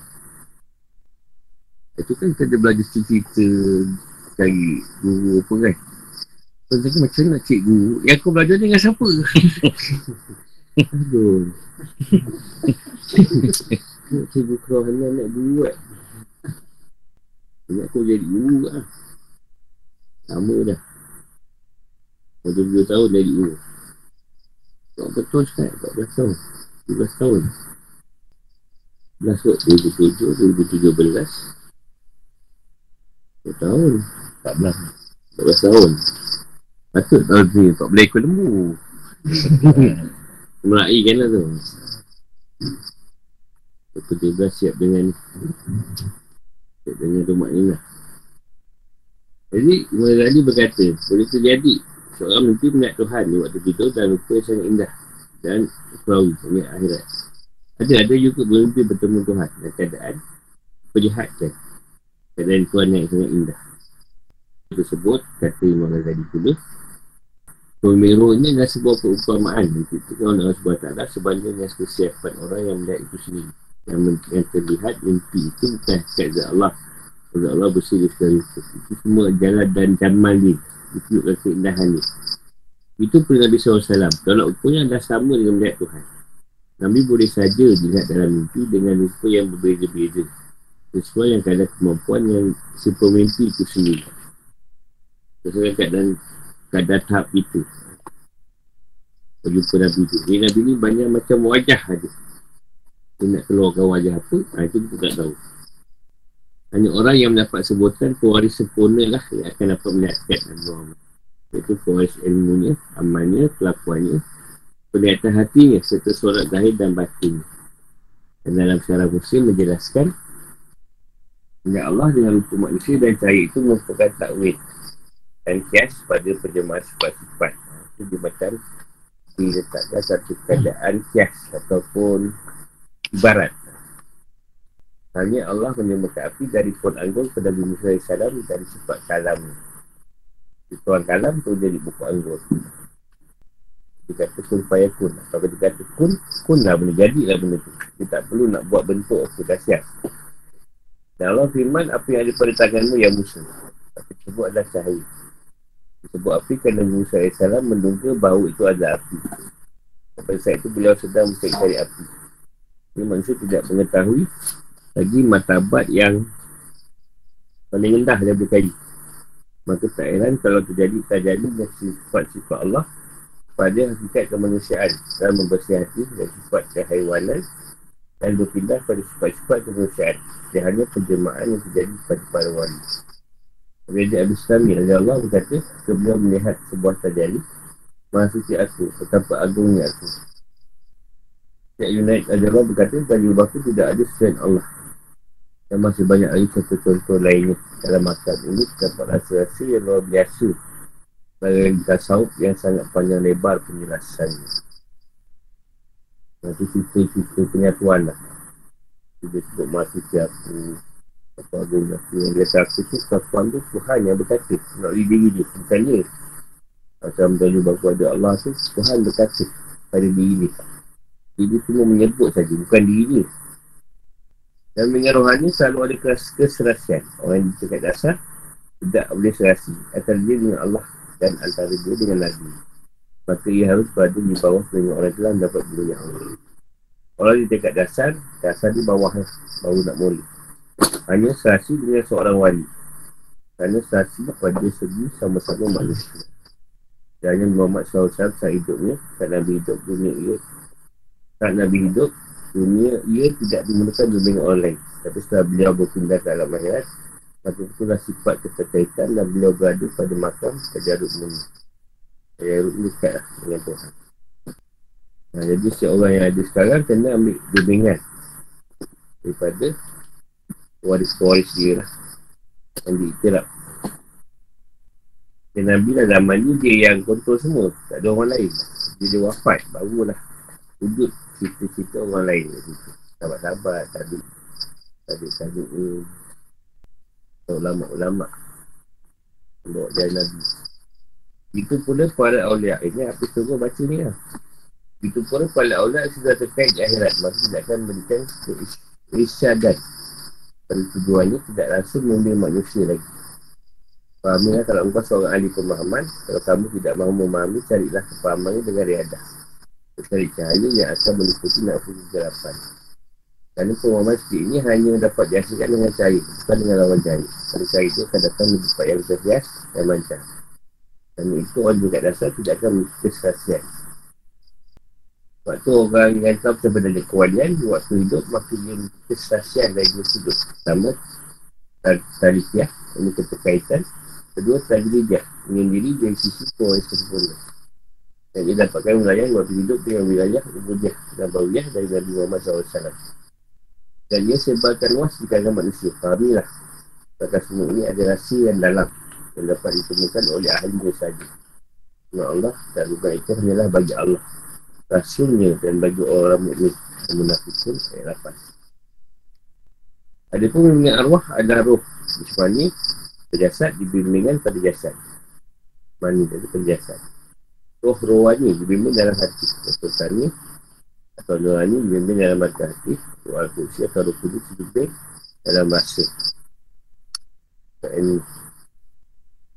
itu kan kita belajar cerita cari guru apa kan. Kau cakap macam nak cik guru, yang kau belajar dengan siapa? Aduh. Cikgu kerana nak buat. Ingat kau jadi guru lah. Lama dah Dah 2 tahun dari dulu Tak betul sekat 14 tahun 12 tahun 11 kot 2007 2017 10 tahun. 14. 14 tahun. Patut tahun ni, tak boleh ikut lembu. [laughs] Merai kan lah tu. Pukul 13 siap dengan siap dengan rumah ni lah. Jadi, Imam Ghazali berkata, boleh terjadi seorang mimpi melihat Tuhan di waktu tidur dan lupa yang sangat indah dan perawi, ini akhirat. Ada, ada juga bermimpi bertemu Tuhan dan keadaan perlihatkan keadaan Tuhan yang sangat indah. Tersebut, kata Imam Ghazali pula, Pemiru ini adalah sebuah perumpamaan. Dikitakan oleh Allah SWT Sebanding dengan kesiapan orang yang melihat itu sendiri. Yang, yang terlihat mimpi itu bukan hakikat Allah Sebab Allah bersih sekali Itu semua jalan dan jamal dia. Ditunjukkan keindahan dia. Itu pun Nabi SAW Kalau ukurnya adalah sama dengan melihat Tuhan Nabi boleh saja dilihat dalam mimpi Dengan rupa yang berbeza-beza. Sesuai yang kadang kemampuan yang Si pemimpi itu sendiri. Sesuai keadaan kadar tahap itu. Berjumpa Nabi tu. Jadi Nabi ni banyak macam wajah ada Dia nak keluarkan wajah apa ha, Itu kita tak tahu Hanya orang yang mendapat sebutan Pewaris sempurna lah Yang akan dapat melihatkan Muhammad Iaitu pewaris ilmunya Amalnya Kelakuannya Penglihatan hatinya Serta surat zahir dan batin Dan dalam syarah muslim menjelaskan Ya Allah dengan rupa manusia dan cahaya itu merupakan takwid dan kias pada penjemahan sifat-sifat. Itu dia macam diletakkan satu keadaan kias ataupun ibarat. Hanya Allah menyembahkan api dari pun anggur kepada Nabi Musa AS dari sifat kalam. Tuan kalam tu jadi buku anggur. Dia kata kun payakun. Kalau dia kata kun, kun lah benda jadilah benda tu. Dia tak perlu nak buat bentuk aku dahsyat. Dan Allah firman apa yang ada pada tanganmu yang musuh. Tapi sebut adalah cahaya. Sebab api kerana Musa AS menduga bahawa itu ada api. Pada saat itu beliau sedang mencari api. Jadi manusia tidak mengetahui lagi matabat yang paling rendah dan berkali. Maka tak heran kalau terjadi terjadi dengan sifat-sifat Allah pada hakikat kemanusiaan dalam membersih hati dan sifat kehaiwanan dan berpindah pada sifat-sifat kemanusiaan. Dia hanya penjemaan yang terjadi pada para wanita. Raja Abu Sami Allah berkata Sebelum melihat sebuah terjadi Maha suci aku Betapa agungnya aku Syed United Raja Allah berkata Bagi baku tidak ada selain Allah Dan masih banyak lagi contoh-contoh lainnya Dalam makam ini Terdapat rasa-rasa yang luar biasa. Bagi tasawuf yang sangat panjang lebar penjelasannya. Nanti cerita-cerita penyatuan lah. Dia sebut suci aku apa agung aku yang dia aku tu Kekuan tu Tuhan yang berkata Nak diri dia Bukan dia. Macam tadi bahawa ada Allah tu Tuhan berkata Pada diri dia. Dia cuma menyebut saja Bukan diri dia Dan dengan rohani Selalu ada kes keserasian. Orang yang cakap dasar Tidak boleh serasi. Antara dia dengan Allah Dan antara dia dengan Nabi. Maka ia harus berada di bawah Dengan orang telah dapat diri yang Allah. Orang yang cakap dasar Dasar di bawah Baru nak boleh hanya saksi dengan seorang wali. Kerana saksi pada segi sama-sama manusia. Dan hanya Muhammad SAW saat hidupnya Saat Nabi hidup dunia ia Saat Nabi hidup dunia ia tidak dimulakan dengan orang lain Tapi setelah beliau berpindah ke alam akhirat Maka itulah sifat keterkaitan dan beliau berada pada makam Tajarut Muni. Tajarut ni dekat lah dengan Tuhan. Nah, jadi seorang yang ada sekarang kena ambil bimbingan daripada waris-waris dia lah. Yang diiktirap dan Nabi lah zaman ni dia yang kontrol semua. Tak ada orang lain. Dia dia wafat barulah wujud cerita-cerita orang lain sahabat-sahabat tadi tadi tadi ni ulama-ulama. Bawa jalan Nabi. Itu pula para awliya ini apa semua baca ni lah. Itu pula para awliya sudah terkait di akhirat. Maka tidak akan berikan isyadat pada tujuannya tidak langsung mengambil manusia lagi. Fahamilah kalau engkau seorang ahli pemahaman Kalau kamu tidak mahu memahami Carilah kepahamannya dengan riadah Cari cahaya yang akan meliputi nafsu kegelapan Kerana pemahaman seperti ini hanya dapat dihasilkan dengan cahaya Bukan dengan lawan cahaya. Pada cahaya itu akan datang di tempat yang terhias dan lancar. Dan itu orang juga dasar tidak akan memiliki sebab tu orang yang tahu sebenarnya kewalian di waktu hidup maka dia kesasian dari hidup. Sama Tarikiah Ini keterkaitan. Kedua Tadrijah Menyendiri dari sisi yang sempurna Dan dia dapatkan wilayah Waktu hidup dengan wilayah Ubudiyah Dan Bawiyah dari Nabi Muhammad SAW Dan dia sebarkan luas Di kalangan manusia. Fahamilah Kata semua ini ada rahsia yang dalam Yang dapat ditemukan oleh ahli saja Ya Allah Dan bukan itu hanyalah bagi Allah. Rasulnya dan bagi orang mukmin Dan munafikun Ayat 8 ada pun mempunyai arwah ada roh. Bismani Berjasad dibimbingan pada jasad. Mani dari perjasad Roh rohani dibimbing dalam hati. Atau tani Atau rohani dibimbing dalam hati hati. Roh al-Qudsi atau roh kudus dibimbing dalam rasa Dan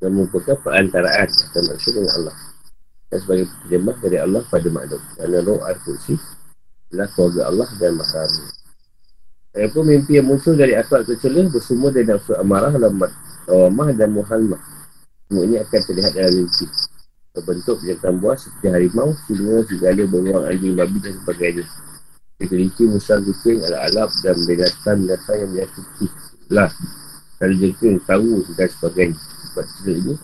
yang merupakan perantaraan antara manusia dengan Allah. Dan sebagai terjemah dari Allah pada makhluk. Kerana roh al-Qudsi adalah keluarga Allah dan mahramnya pun mimpi yang muncul dari akal tercela bersumber dari nafsu amarah, lambat, awamah dan muhalmah. Semua ini akan terlihat dalam mimpi. Berbentuk binatang buah seperti harimau, singa, segala beruang, anjing, babi dan sebagainya. Kelinci, musang, kucing, alap-alap dan binatang-binatang yang menyakiti. Lah, kalau jengking, tahu dan sebagainya. Sebab cerita ini,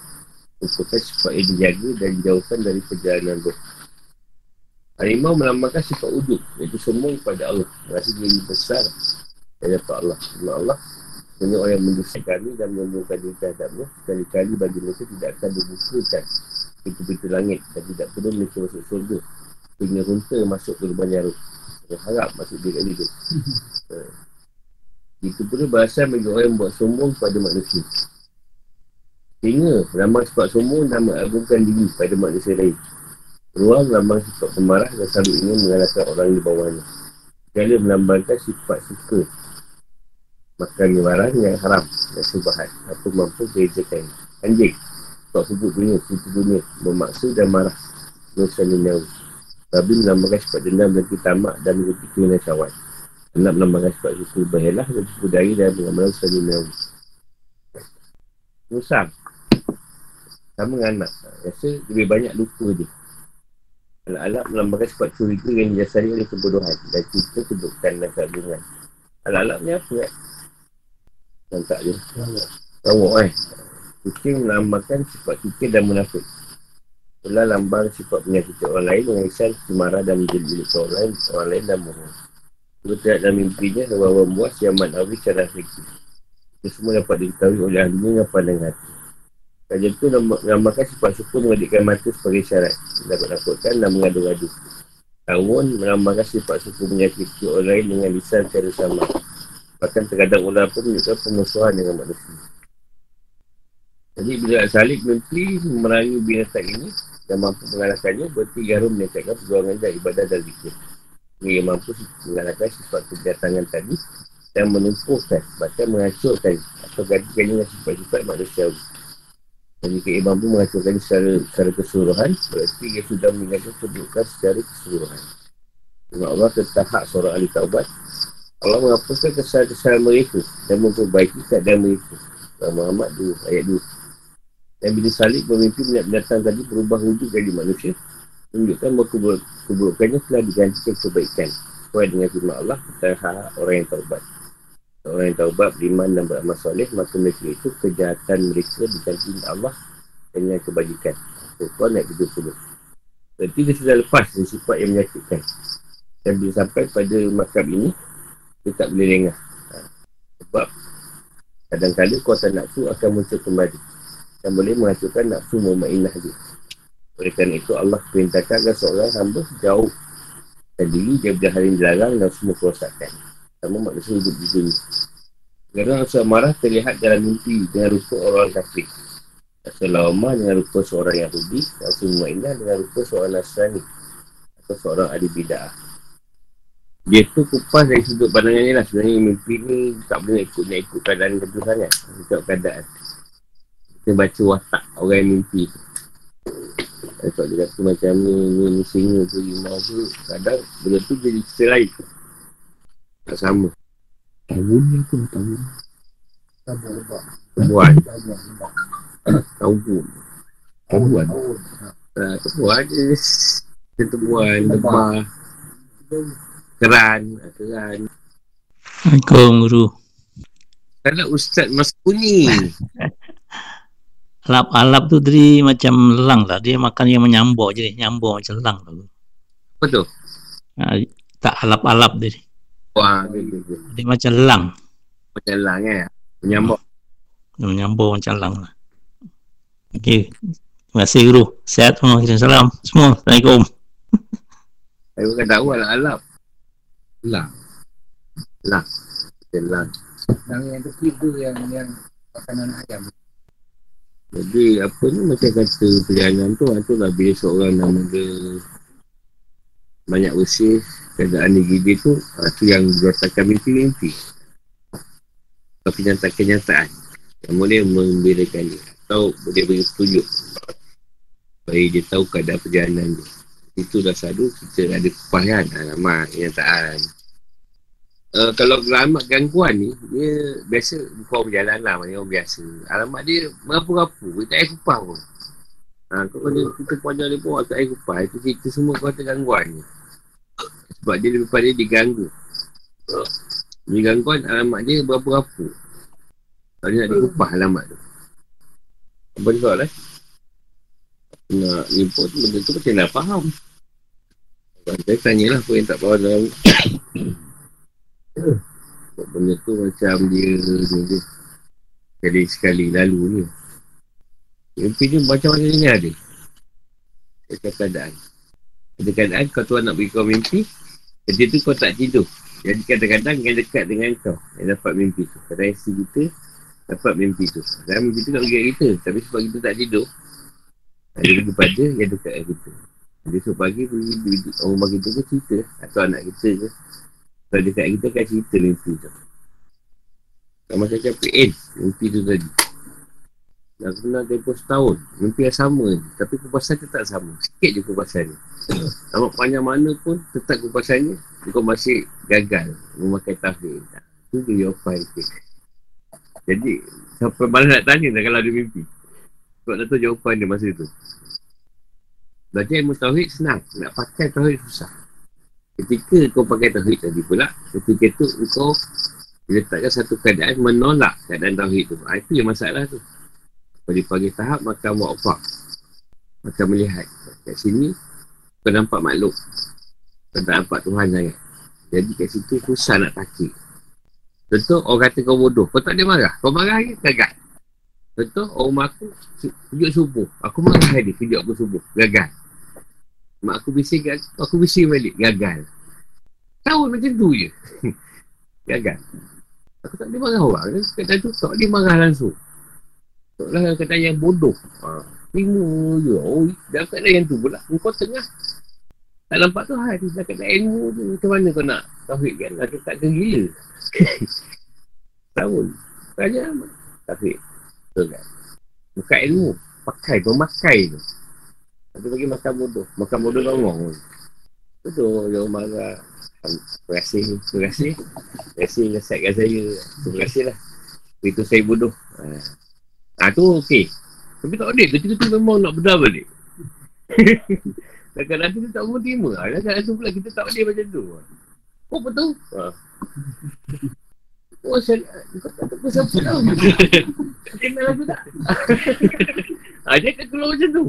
merupakan sifat yang dijaga dan dijauhkan dari perjalanan roh. Harimau melambangkan sifat wujud, iaitu semua kepada Allah. Merasa diri besar dari Allah Allah Allah Sebenarnya orang yang mendusta kami dan menemukan diri terhadapnya Sekali-kali bagi mereka tidak akan dibukakan Pintu-pintu langit dan tidak perlu mereka masuk surga. Punya runta masuk ke lubang jarum Yang harap masuk dia kat situ. Eh. [laughs] Itu pun bahasa bagi orang yang buat sombong pada manusia. Sehingga lambang sifat sombong dan mengagumkan diri pada manusia lain. Ruang lambang sifat pemarah dan selalu ingin mengalahkan orang di bawahnya Segala melambangkan sifat suka makan barang yang haram dan subahat atau mampu bezakan anjing sebab sebut dunia situ dunia bermaksud dan marah. Dosa ninawi Nabi menambahkan sifat dendam dan tamak dan mengikuti keinginan syawat Anak menambahkan sifat suku berhelah dan suku dari dan mengamalkan dosa ninawi Musang sama dengan anak. Rasa lebih banyak lupa je Anak-anak menambahkan sifat curiga yang didasari oleh kebodohan dan cerita kedudukan dan keagungan. Anak-anak ni apa kan? Dan tak je Rawak eh Kucing melambangkan sifat kita dan munafik. Itulah lambang sifat penyakit orang lain Dengan isan marah dan menjadi milik orang lain Orang lain dan bohong Itu tidak dalam mimpinya Bahawa buas yang manawi secara fikir. Itu semua dapat diketahui oleh ahlinya Dengan pandang hati. Kajian itu melambangkan sifat syukur Mengadikkan mata sebagai syarat. Dapat nakutkan dan mengadu-adu Tawun melambangkan sifat syukur menyakiti orang lain Dengan lisan secara sama. Bahkan terkadang ular pun menunjukkan pemusuhan dengan manusia. Jadi bila salib mimpi memerangi binatang ini dan mampu mengalahkannya, berarti Garum menyatakan perjuangan dan ibadah dan zikir. Ia mampu mengalahkan sifat kejatangan tadi dan menumpuhkan, bahkan menghancurkan atau gantikan dengan sifat-sifat manusia. Dan jika ia mampu menghancurkan secara, secara keseluruhan, berarti ia sudah meninggalkan keburukan secara keseluruhan. Sebab Allah tetap hak seorang ahli taubat Allah menghapuskan kesalahan-kesalahan mereka dan memperbaiki keadaan mereka. Muhammad 2, ayat 2. Dan bila salib minat binatang tadi berubah wujud jadi manusia, menunjukkan bahawa keburukannya telah digantikan kebaikan. Sesuai dengan firman Allah, tentang orang yang taubat. Orang yang taubat, beriman dan beramal soleh, maka mereka itu kejahatan mereka diganti Allah dengan kebajikan. Al-Quran ayat 70. Berarti dia sudah lepas dari sifat yang menyakitkan. Dan bila sampai pada makam ini, dia tak boleh lengah ha. sebab kadang-kadang kuasa nafsu akan muncul kembali dan boleh menghancurkan nafsu mu'mainah dia oleh kerana itu Allah perintahkan agar seorang hamba jauh. Diri dia hal yang dilarang dan semua kerosakan. Sama manusia hidup di dunia. Kerana rasa marah terlihat dalam mimpi dengan rupa orang kafir. Rasa lama dengan rupa seorang Yahudi rasa mu'mainah dengan rupa seorang Nasrani atau seorang ahli bida'ah dia tu kupas dari sudut pandangan ni lah. Sebenarnya mimpi ni tak boleh ikut nak ikut keadaan tentu sangat. Ikut keadaan kita baca watak orang yang mimpi. Tu kalau dia kata macam ni ni, ni singa tu lima tu kadang benda tu jadi cerita lain. Tak sama. Tahun ni apa? Tahun Tabuan Tabuan Tabuan Tabuan Tabuan Lebah Keran Keran. Assalamualaikum Guru. Kalau Ustaz [laughs] Alap-alap tu tadi macam lang lah. Dia makan yang menyambuk je. Nyambuk macam lang tu. Apa tu? Ha, tak alap-alap dia. Wah, dia, dia, dia. macam lang. Macam lang eh. Menyambuk. Dia menyambuk macam lang lah. Okey. Terima kasih Guru. Sehat semua. Salam semua. Assalamualaikum. Saya bukan tahu alap-alap. Lang. Lang. Lang. Lang yang tu yang, yang makanan ayam. Jadi apa ni macam kata perjalanan tu Itu lah bila seorang nama dia Banyak usia Keadaan dia gigi tu Itu yang beratakan mimpi-mimpi Atau kenyataan-kenyataan Yang boleh memberikan dia. Atau boleh beri petunjuk Supaya dia tahu keadaan perjalanan dia. Itu dah satu kita ada kepahian Alamak, kenyataan Uh, kalau alamat gangguan ni Dia biasa Bukan berjalan lah Macam orang biasa. Alamat dia Merapu-rapu Dia tak air kupah pun. Ha, Kalau dia Kita pajak dia pun Tak air kupah Itu cerita semua kata gangguan ni. Sebab dia lebih pada diganggu Dia gangguan Alamat dia Berapu-rapu Kalau dia nak dikupah alamat tu. Apa dia soal eh Nak tu Benda tu macam nak faham. Saya tanyalah Apa yang tak faham dalam [coughs] Benda tu macam dia ni dia Sekali sekali lalu ni. Mimpi ni macam-macam ni ada. Ada keadaan. Ada keadaan kau tuan nak bagi kau mimpi Kerja tu kau tak tidur. Jadi kadang-kadang yang dekat dengan kau Yang dapat mimpi tu. Kadang isi kita Dapat mimpi tu. Kadang mimpi tu nak bagi kita Tapi sebab kita tak tidur Ada bagi pada yang dekat dengan kita. Besok pagi Orang bagi kita ke cerita Atau anak kita ke kalau dekat kita akan cerita mimpi tu. Sama macam PN Mimpi tu tadi. Dah kenal tempoh setahun. Mimpi yang sama ni. Tapi kupasan tetap sama. Sikit je kupasan ni Sama [coughs] panjang mana pun Tetap kupasannya Kau masih gagal Memakai tahfir Itu dia jawapan tu Jadi Sampai malas nak tanya dah kalau ada mimpi? Sebab tak tahu jawapan dia masa tu. Belajar ilmu tauhid senang. Nak pakai tauhid susah Ketika kau pakai tauhid tadi pula, ketika tu kau diletakkan satu keadaan menolak keadaan tauhid tu. Ha, itu yang masalah tu. Pada pagi tahap, maka mu'afak. Maka melihat. Kat sini, kau nampak makhluk. Kau tak nampak Tuhan sangat. Jadi kat situ, susah nak takik. Tentu orang kata kau bodoh. Kau tak ada marah. Kau marah lagi, gagal. Tentu orang aku kejut subuh. Aku marah lagi, kejut aku subuh. Gagal. Mak aku bising aku bising balik. Gagal. Tahu macam tu je. [laughs] Gagal. Aku tak boleh marah orang. Kata tu tak boleh marah langsung. Tak lah kata yang bodoh. Ha. Ilmu je. Oh, dah kata yang tu pula. Kau tengah. Tak nampak tu hari. Dah kata ilmu tu. Macam mana kau nak tauhid kan? Aku tak kegila. Tahu. Tanya. Betul kan? Bukan ilmu. Pakai. Pemakai tu. Ada bagi makan bodoh. Makan bodoh ngomong. Betul, dia marah. Terima kasih, terima kasih. Terima kasih nasihatkan saya. Terima kasih lah. Itu saya bodoh. Ha, ha tu okey. Tapi tak boleh. Ketika tu memang nak berdar balik. [laughs] Kadang-kadang tu tak mau terima. Kadang-kadang tu pula kita tak boleh macam tu. Oh betul. Ha. Oh saya Kau tak tahu siapa tau [laughs] Kenal aku tak [laughs] Ha dia akan keluar macam tu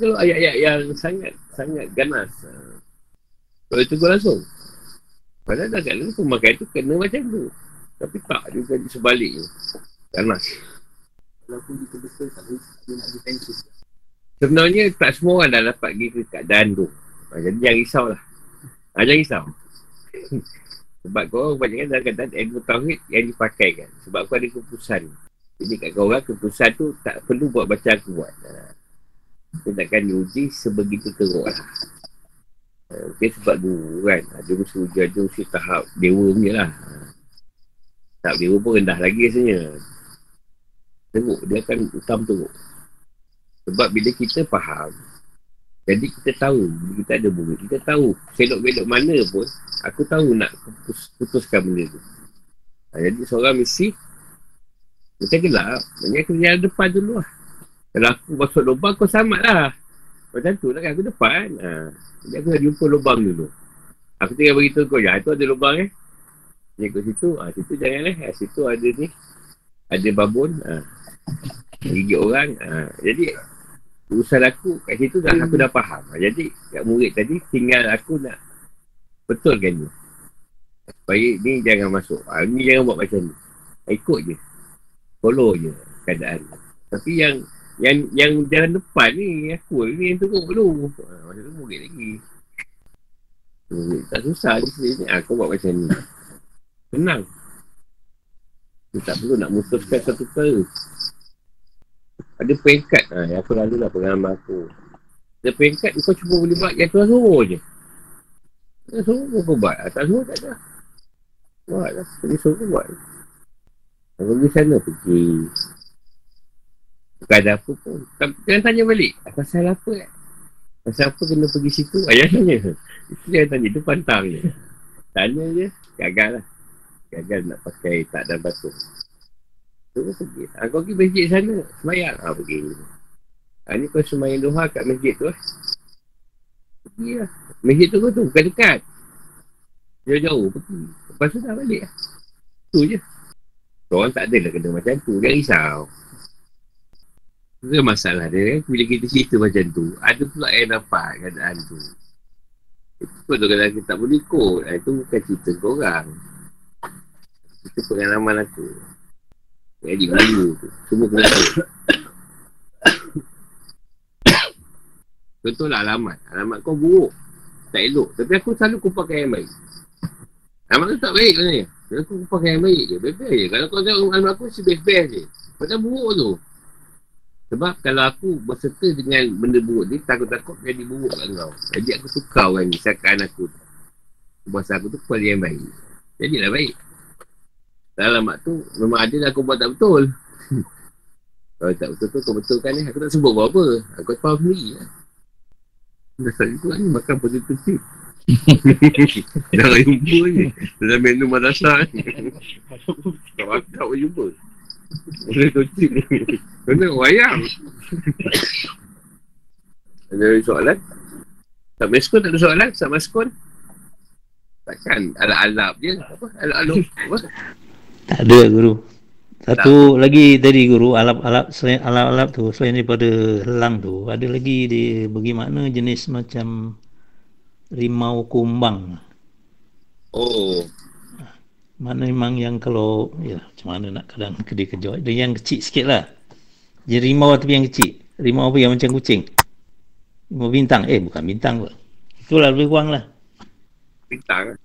kalau ayat-ayat yang sangat sangat ganas kalau itu langsung. Padahal dah kat dalam pemakai tu kena macam tu. Tapi tak juga di sebaliknya. Ganas. Walaupun kita betul tak boleh nak defensif sebenarnya tak semua orang dah dapat pergi ke keadaan tu ha, jadi jangan risau lah. Ha, jangan risau. [laughs] Sebab kau kebanyakan dalam keadaan ilmu tauhid yang dipakai kan sebab kau ada keputusan. Jadi kat kau orang keputusan tu tak perlu buat baca aku buat. Ha. Dia takkan diuji sebegitu teruk lah. Okay, sebab dulu kan, ada usaha ujian tu usia tahap dewa punya lah. Tahap dewa pun rendah lagi rasanya. Teruk, dia akan utama teruk. Sebab bila kita faham, jadi kita tahu, bila kita ada bumi, kita tahu selok-belok mana pun, aku tahu nak putus, putuskan benda tu. Ha, jadi seorang mesti, macam gelap, banyak kerja depan dulu lah. Kalau aku masuk lubang, kau selamat lah. Macam tu lah kan, aku depan. Ha. Jadi aku dah jumpa lubang dulu. Aku tinggal beritahu kau, ya, itu ada lubang eh. Dia ikut situ, ha, situ janganlah. Ha, situ ada ni. Ada babon. Ha. Gigit orang. Ha. Jadi, urusan aku kat situ dah aku dah faham. Ha. Jadi, kat murid tadi tinggal aku nak betulkan ni. Supaya ni jangan masuk. Ha, ni jangan buat macam ni. Ikut je. Follow je keadaan. Tapi yang yang yang jalan depan ni aku ni yang teruk dulu. Ha, masa tu murid lagi. Murid tak susah je sini. Ha, kau buat macam ni. Senang. Dia tak perlu nak mutuskan satu perkara. Ada peringkat. Ha, yang aku lalu lah pengalaman aku. Ada peringkat kau cuma boleh buat yang tuan suruh je. Tuan suruh kau buat. Ha, tak suruh tak ada. Buat lah. Jadi suruh buat. Kalau pergi sana pergi. Bukan ada apa pun. Jangan tanya balik. Pasal apa kan? Pasal apa kena pergi situ? Ayah tanya. Itu jangan tanya. Itu pantang je. Tanya je. Gagal lah. Gagal nak pakai tak dan batu. Tu pergi. Ha, kau pergi masjid sana. Semayang. Ha, pergi. Ha, ni kau semayang doha kat masjid tu lah. Pergi lah. Masjid tu kau tu. Bukan dekat. Jauh-jauh pergi. Lepas tu dah balik lah. Tu je. Orang tak adalah kena macam tu. Jangan risau. Itu masalah dia kan. Bila kita cerita macam tu, ada pula yang dapat keadaan tu. Itu pun kalau kita tak boleh ikut. Ah, itu bukan cerita korang. Itu pengalaman aku. Jadi dulu tu. Semua kena tahu. Contohlah alamat. Alamat kau buruk. Tak elok. Tapi aku selalu kupakan yang baik. Alamat tu tak baik sebenarnya. Kalau aku pakai yang baik je, best-best je. Kalau kau tengok alam aku, si best-best je. Macam buruk tu. Sebab kalau aku berserta dengan benda buruk ni, takut-takut jadi buruk kat kau. Jadi aku tukar kan misalkan aku. Bahasa aku tu kuali yang baik. Jadilah baik. Dalam mak tu, memang ada lah aku buat tak betul. [laughs] Kalau tak betul tu, kau betulkan ni. Aku tak sebut apa-apa. Aku tak faham sendiri lah. Dasar juga ni makan potato chip. Jangan jumpa ni. Dalam menu madrasah ni. Tak bakal pun jumpa. Boleh tocik ni. Kena wayang. Ada soalan? Tak meskun tak ada soalan? Tak meskun? Takkan alap-alap je. Apa? Alap-alap. Apa? Tak ada guru. Satu lagi tadi guru alap-alap selain alap-alap tu selain daripada helang tu ada lagi dia bagaimana jenis macam rimau kumbang. Oh. Mana memang yang kalau ya macam mana nak kadang kedai kejut dia yang kecil sikit lah. Dia rimau tapi yang kecil. Rimau apa yang macam kucing. Rimau bintang. Eh bukan bintang pun. Itulah lebih kurang lah. Bintang.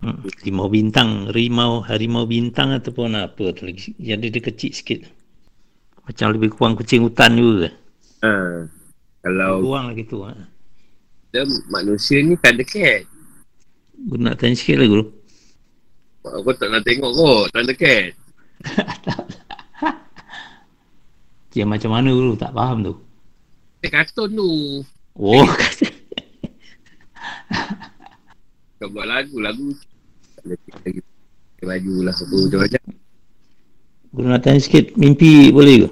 Hmm. Rimau bintang, rimau, harimau bintang ataupun apa tu lagi. Yang dia, dia kecil sikit. Macam lebih kurang kucing hutan juga. Ha. Kalau Lebih kurang lah gitu. Ha. manusia ni tak ada cat. Nak tanya sikit lah guru. Aku tak nak tengok kot. Tak cat. Yang [laughs] macam mana guru tak faham tu. Dia kartun tu. Oh, [laughs] Kau buat lagu. Lagu. Lagi. Baju lah. Apa macam-macam. guru nak tanya sikit. Mimpi boleh ke?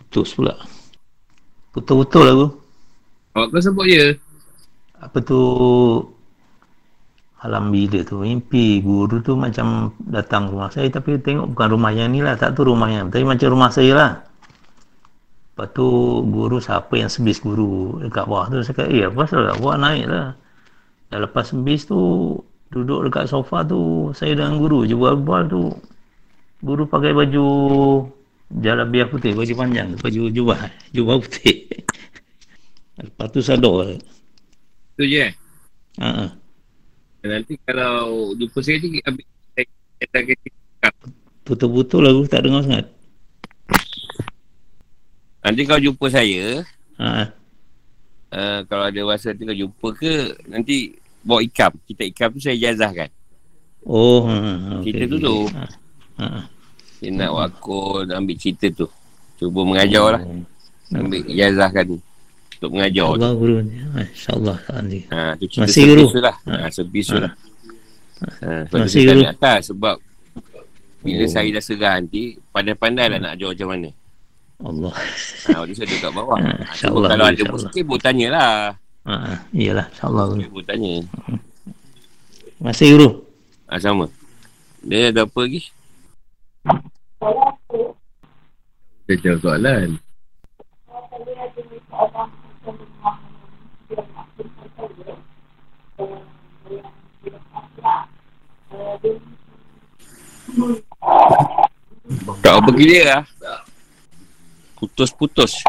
Putus pula. Betul-betul lah guru. Awak kau sebut je. apa tu alam bila tu. Mimpi guru tu macam datang rumah saya tapi tengok bukan rumah yang ni lah tak tu rumah yang tapi macam rumah saya lah. Lepas tu guru siapa yang sebis guru dekat bawah tu saya kata eh apa pasal tak buat naik lah. Dah lepas sebis tu duduk dekat sofa tu saya dengan guru je bual-bual tu. Guru pakai baju jalabiah putih baju panjang baju jubah [laughs] jubah putih. Lepas tu sadar. Tu je. eh? Ha, Nanti kalau jumpa saya ni ambil saya akan betul-betul lah guru tak dengar sangat. Nanti kau jumpa saya, Ha, uh, kalau ada masa nanti kau jumpa ke, nanti bawa ikam. Kita ikam tu saya jazahkan. oh, ha, ha, okey, Cerita tu tu. Ha, ha, Dia nak wakil ambil cerita tu. Cuba mengajar lah. Ambil jazahkan untuk mengajar tu. Allah guru ni. Ha, InsyaAllah. Ha, tu cerita Masih guru. lah. Ha. Ha, sebisu Ha. lah. Ha, sebab Masih guru. atas sebab bila Oh. saya dah serah nanti, pandai-pandai lah nak ajar macam mana. Allah. Ha, waktu saya dekat bawah. Ha, Ha, cuma insyaAllah, kalau ada muskil, boleh tanyalah. Ha, ha, iyalah. InsyaAllah guru. Boleh tanya. Masih guru. Ha, sama. Dia ada apa lagi? Dia jawab soalan. Tak apa clear lah. Putus-putus.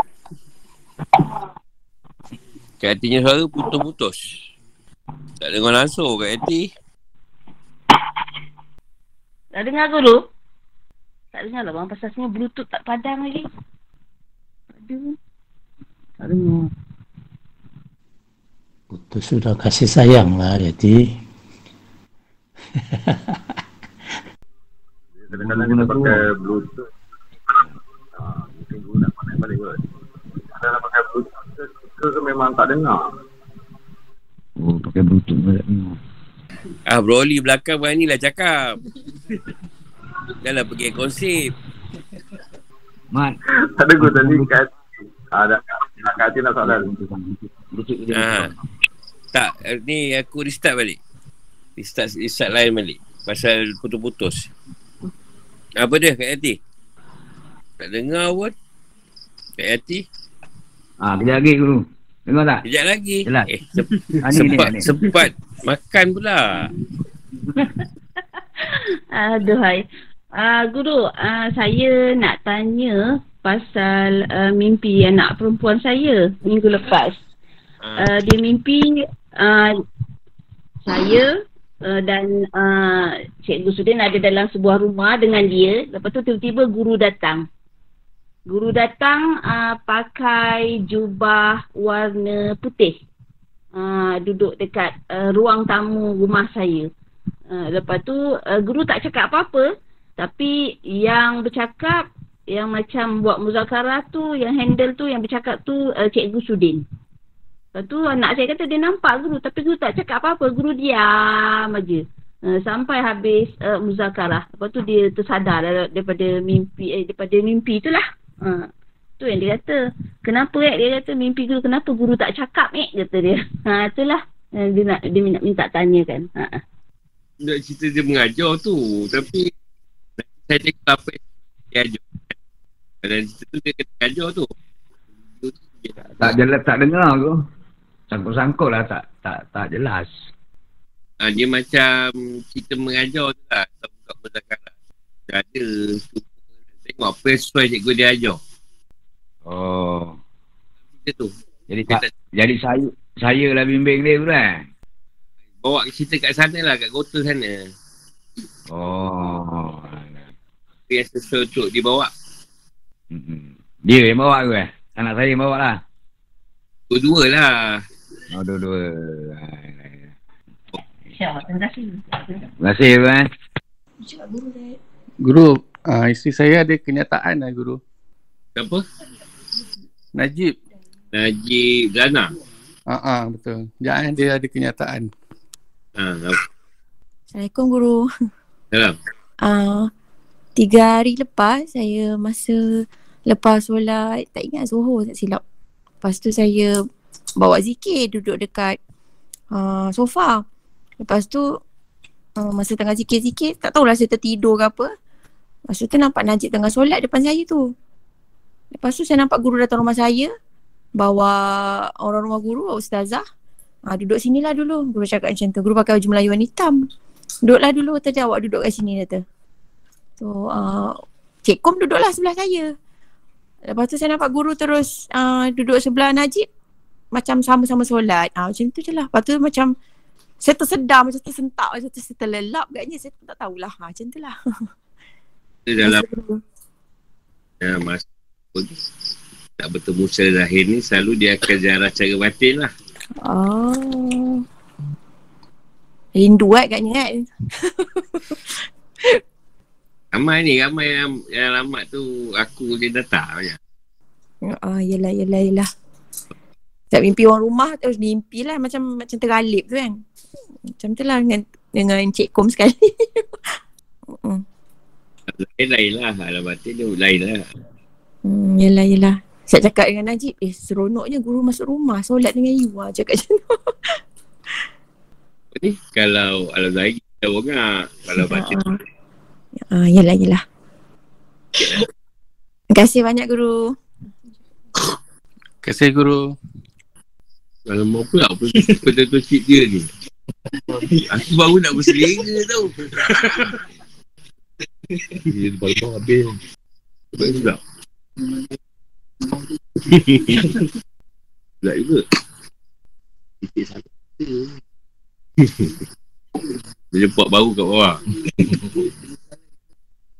Kat hatinya suara putus-putus. Tak dengar langsung kat hati. Tak dengar guru? Tak dengar lah bang. Pasal sebenarnya bluetooth tak padam lagi. Aduh. Tak dengar. Putus sudah kasih sayang lah Yati. Kadang-kadang kita pakai bluetooth. Ah, mungkin guru nak pandai balik kot. Kalau pakai bluetooth, tu memang tak dengar. Oh, pakai bluetooth pun tak dengar. Ah, Broly belakang beranilah cakap. Dah lah pergi konsep. Mat, Tak ada guru tadi kat Ah, dah. Nak kat hati nak soalan. bluetooth Ha. Tak, ni aku restart balik. Restart, restart lain balik. Pasal putus-putus. Apa dia kat hati? Tak dengar pun. Kat hati. Ah, kejap lagi guru. Dengar tak? Kejap lagi. Jelas. Eh, [laughs] se- Ah, sempat, ni. sempat. Makan pula. [laughs] Aduhai. Uh, guru, uh, saya nak tanya pasal uh, mimpi anak perempuan saya minggu lepas. Ha. Uh, dia mimpi uh, saya uh, dan uh, Cikgu Sudin ada dalam sebuah rumah dengan dia. Lepas tu tiba-tiba guru datang. Guru datang uh, pakai jubah warna putih. Uh, duduk dekat uh, ruang tamu rumah saya. Uh, lepas tu uh, guru tak cakap apa-apa. Tapi yang bercakap, yang macam buat muzakarah tu, yang handle tu, yang bercakap tu uh, Cikgu Sudin. Lepas tu anak saya kata dia nampak guru tapi guru tak cakap apa-apa. Guru diam aja. Uh, sampai habis uh, muzakarah. Lepas tu dia tersadar dar- daripada mimpi eh, daripada mimpi tu lah. Uh, tu yang dia kata. Kenapa eh? Dia kata mimpi guru kenapa guru tak cakap eh? Kata dia. Ha, itulah. Uh, dia nak dia minta, minta tanya kan. Ha. Nak cerita dia mengajar tu. Tapi saya cakap apa yang dia ajar. Dalam cerita tu dia kena ajar tu. Tak jelas, tak dengar tu. Sangkut-sangkut lah, tak, tak, tak jelas. Ha, dia macam cerita mengajar tu lah. Tak buka muzakarah. Dia ada. Tengok apa yang sesuai cikgu dia ajar. Oh, Cerita tu. jadi Dia tak, tak jadi saya, saya lah bimbing dia tu kan? bawa cerita kat sana lah. Kat kota sana. Oh, Apa yang sesuai untuk dibawa. Mm-mm. dia yang bawa ke? Anak saya yang bawa lah. Dua-dua lah. Oh, dua-dua. InsyaAllah. Terima kasih. Terima kasih, kan? Guru, uh, isteri saya ada kenyataan lah guru. Siapa? Najib. Najib Zana. Ah uh betul. Jangan dia ada kenyataan. Ha, apa? Assalamualaikum guru. Salam. Uh, tiga hari lepas saya masa lepas solat tak ingat Zuhur tak silap. Lepas tu saya bawa zikir duduk dekat uh, sofa. Lepas tu uh, masa tengah zikir-zikir tak tahulah saya tertidur ke apa. Lepas tu nampak Najib tengah solat depan saya tu. Lepas tu saya nampak guru datang rumah saya bawa orang rumah guru, ustazah. Ah, duduk sinilah dulu. Guru cakap macam tu. Guru pakai baju Melayu warna hitam. Duduklah dulu tadi awak duduk kat sini kata. So uh, Cik Kom duduklah sebelah saya. Lepas tu saya nampak guru terus uh, duduk sebelah Najib. Macam sama-sama solat. Ah, macam tu je lah. Lepas tu macam saya tersedar macam tersentak macam tu saya terlelap agaknya saya pun tak tahulah. Ha, macam tu lah. Dia dalam [laughs] ya, masa pun tak bertemu secara zahir ni selalu dia akan ziarah secara batin lah. Oh. Rindu kan agaknya kan. [laughs] Ramai ni, ramai yang, yang alamat tu aku dia datang banyak. Ah, yelah, yelah, yelah. Tak mimpi orang rumah terus mimpi lah macam macam tergalip tu kan. Macam tu lah dengan, dengan Cik Kom sekali. [laughs] Mm, Lain lain lah, alamat batin tu lain lah. hmm, yelah, yelah. Saya cakap dengan Najib, eh seronoknya guru masuk rumah solat dengan you lah. Cakap [laughs] macam tu. Ni? Kalau alam zahir kita orang Kalau batin Ah, Ah, yalah, yalah. Terima kasih banyak guru. Terima kasih guru. Kalau mau pula betul-betul cip dia ni. Aku baru nak berselera tau. Dia baru habis. Sebab sedap. Sedap juga. Titik sana. Dia pot baru kat bawah.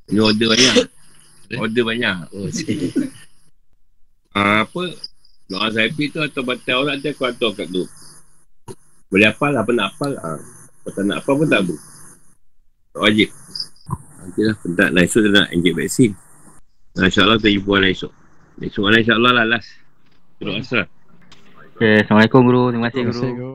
Ini order banyak. Order banyak. Oh. Ah, apa? Doa Saifi tu atau batal orang nanti aku hantar kat tu. Boleh hafal apa nak hafal. Ah. Kalau tak nak hafal pun tak apa. Tak wajib. Nanti lah. Bentar lah esok dia nak injek vaksin. Nah, InsyaAllah kita jumpa lah esok. Esok lah insyaAllah lah last. Terus asal. Okay, Assalamualaikum guru. Terima kasih guru. guru.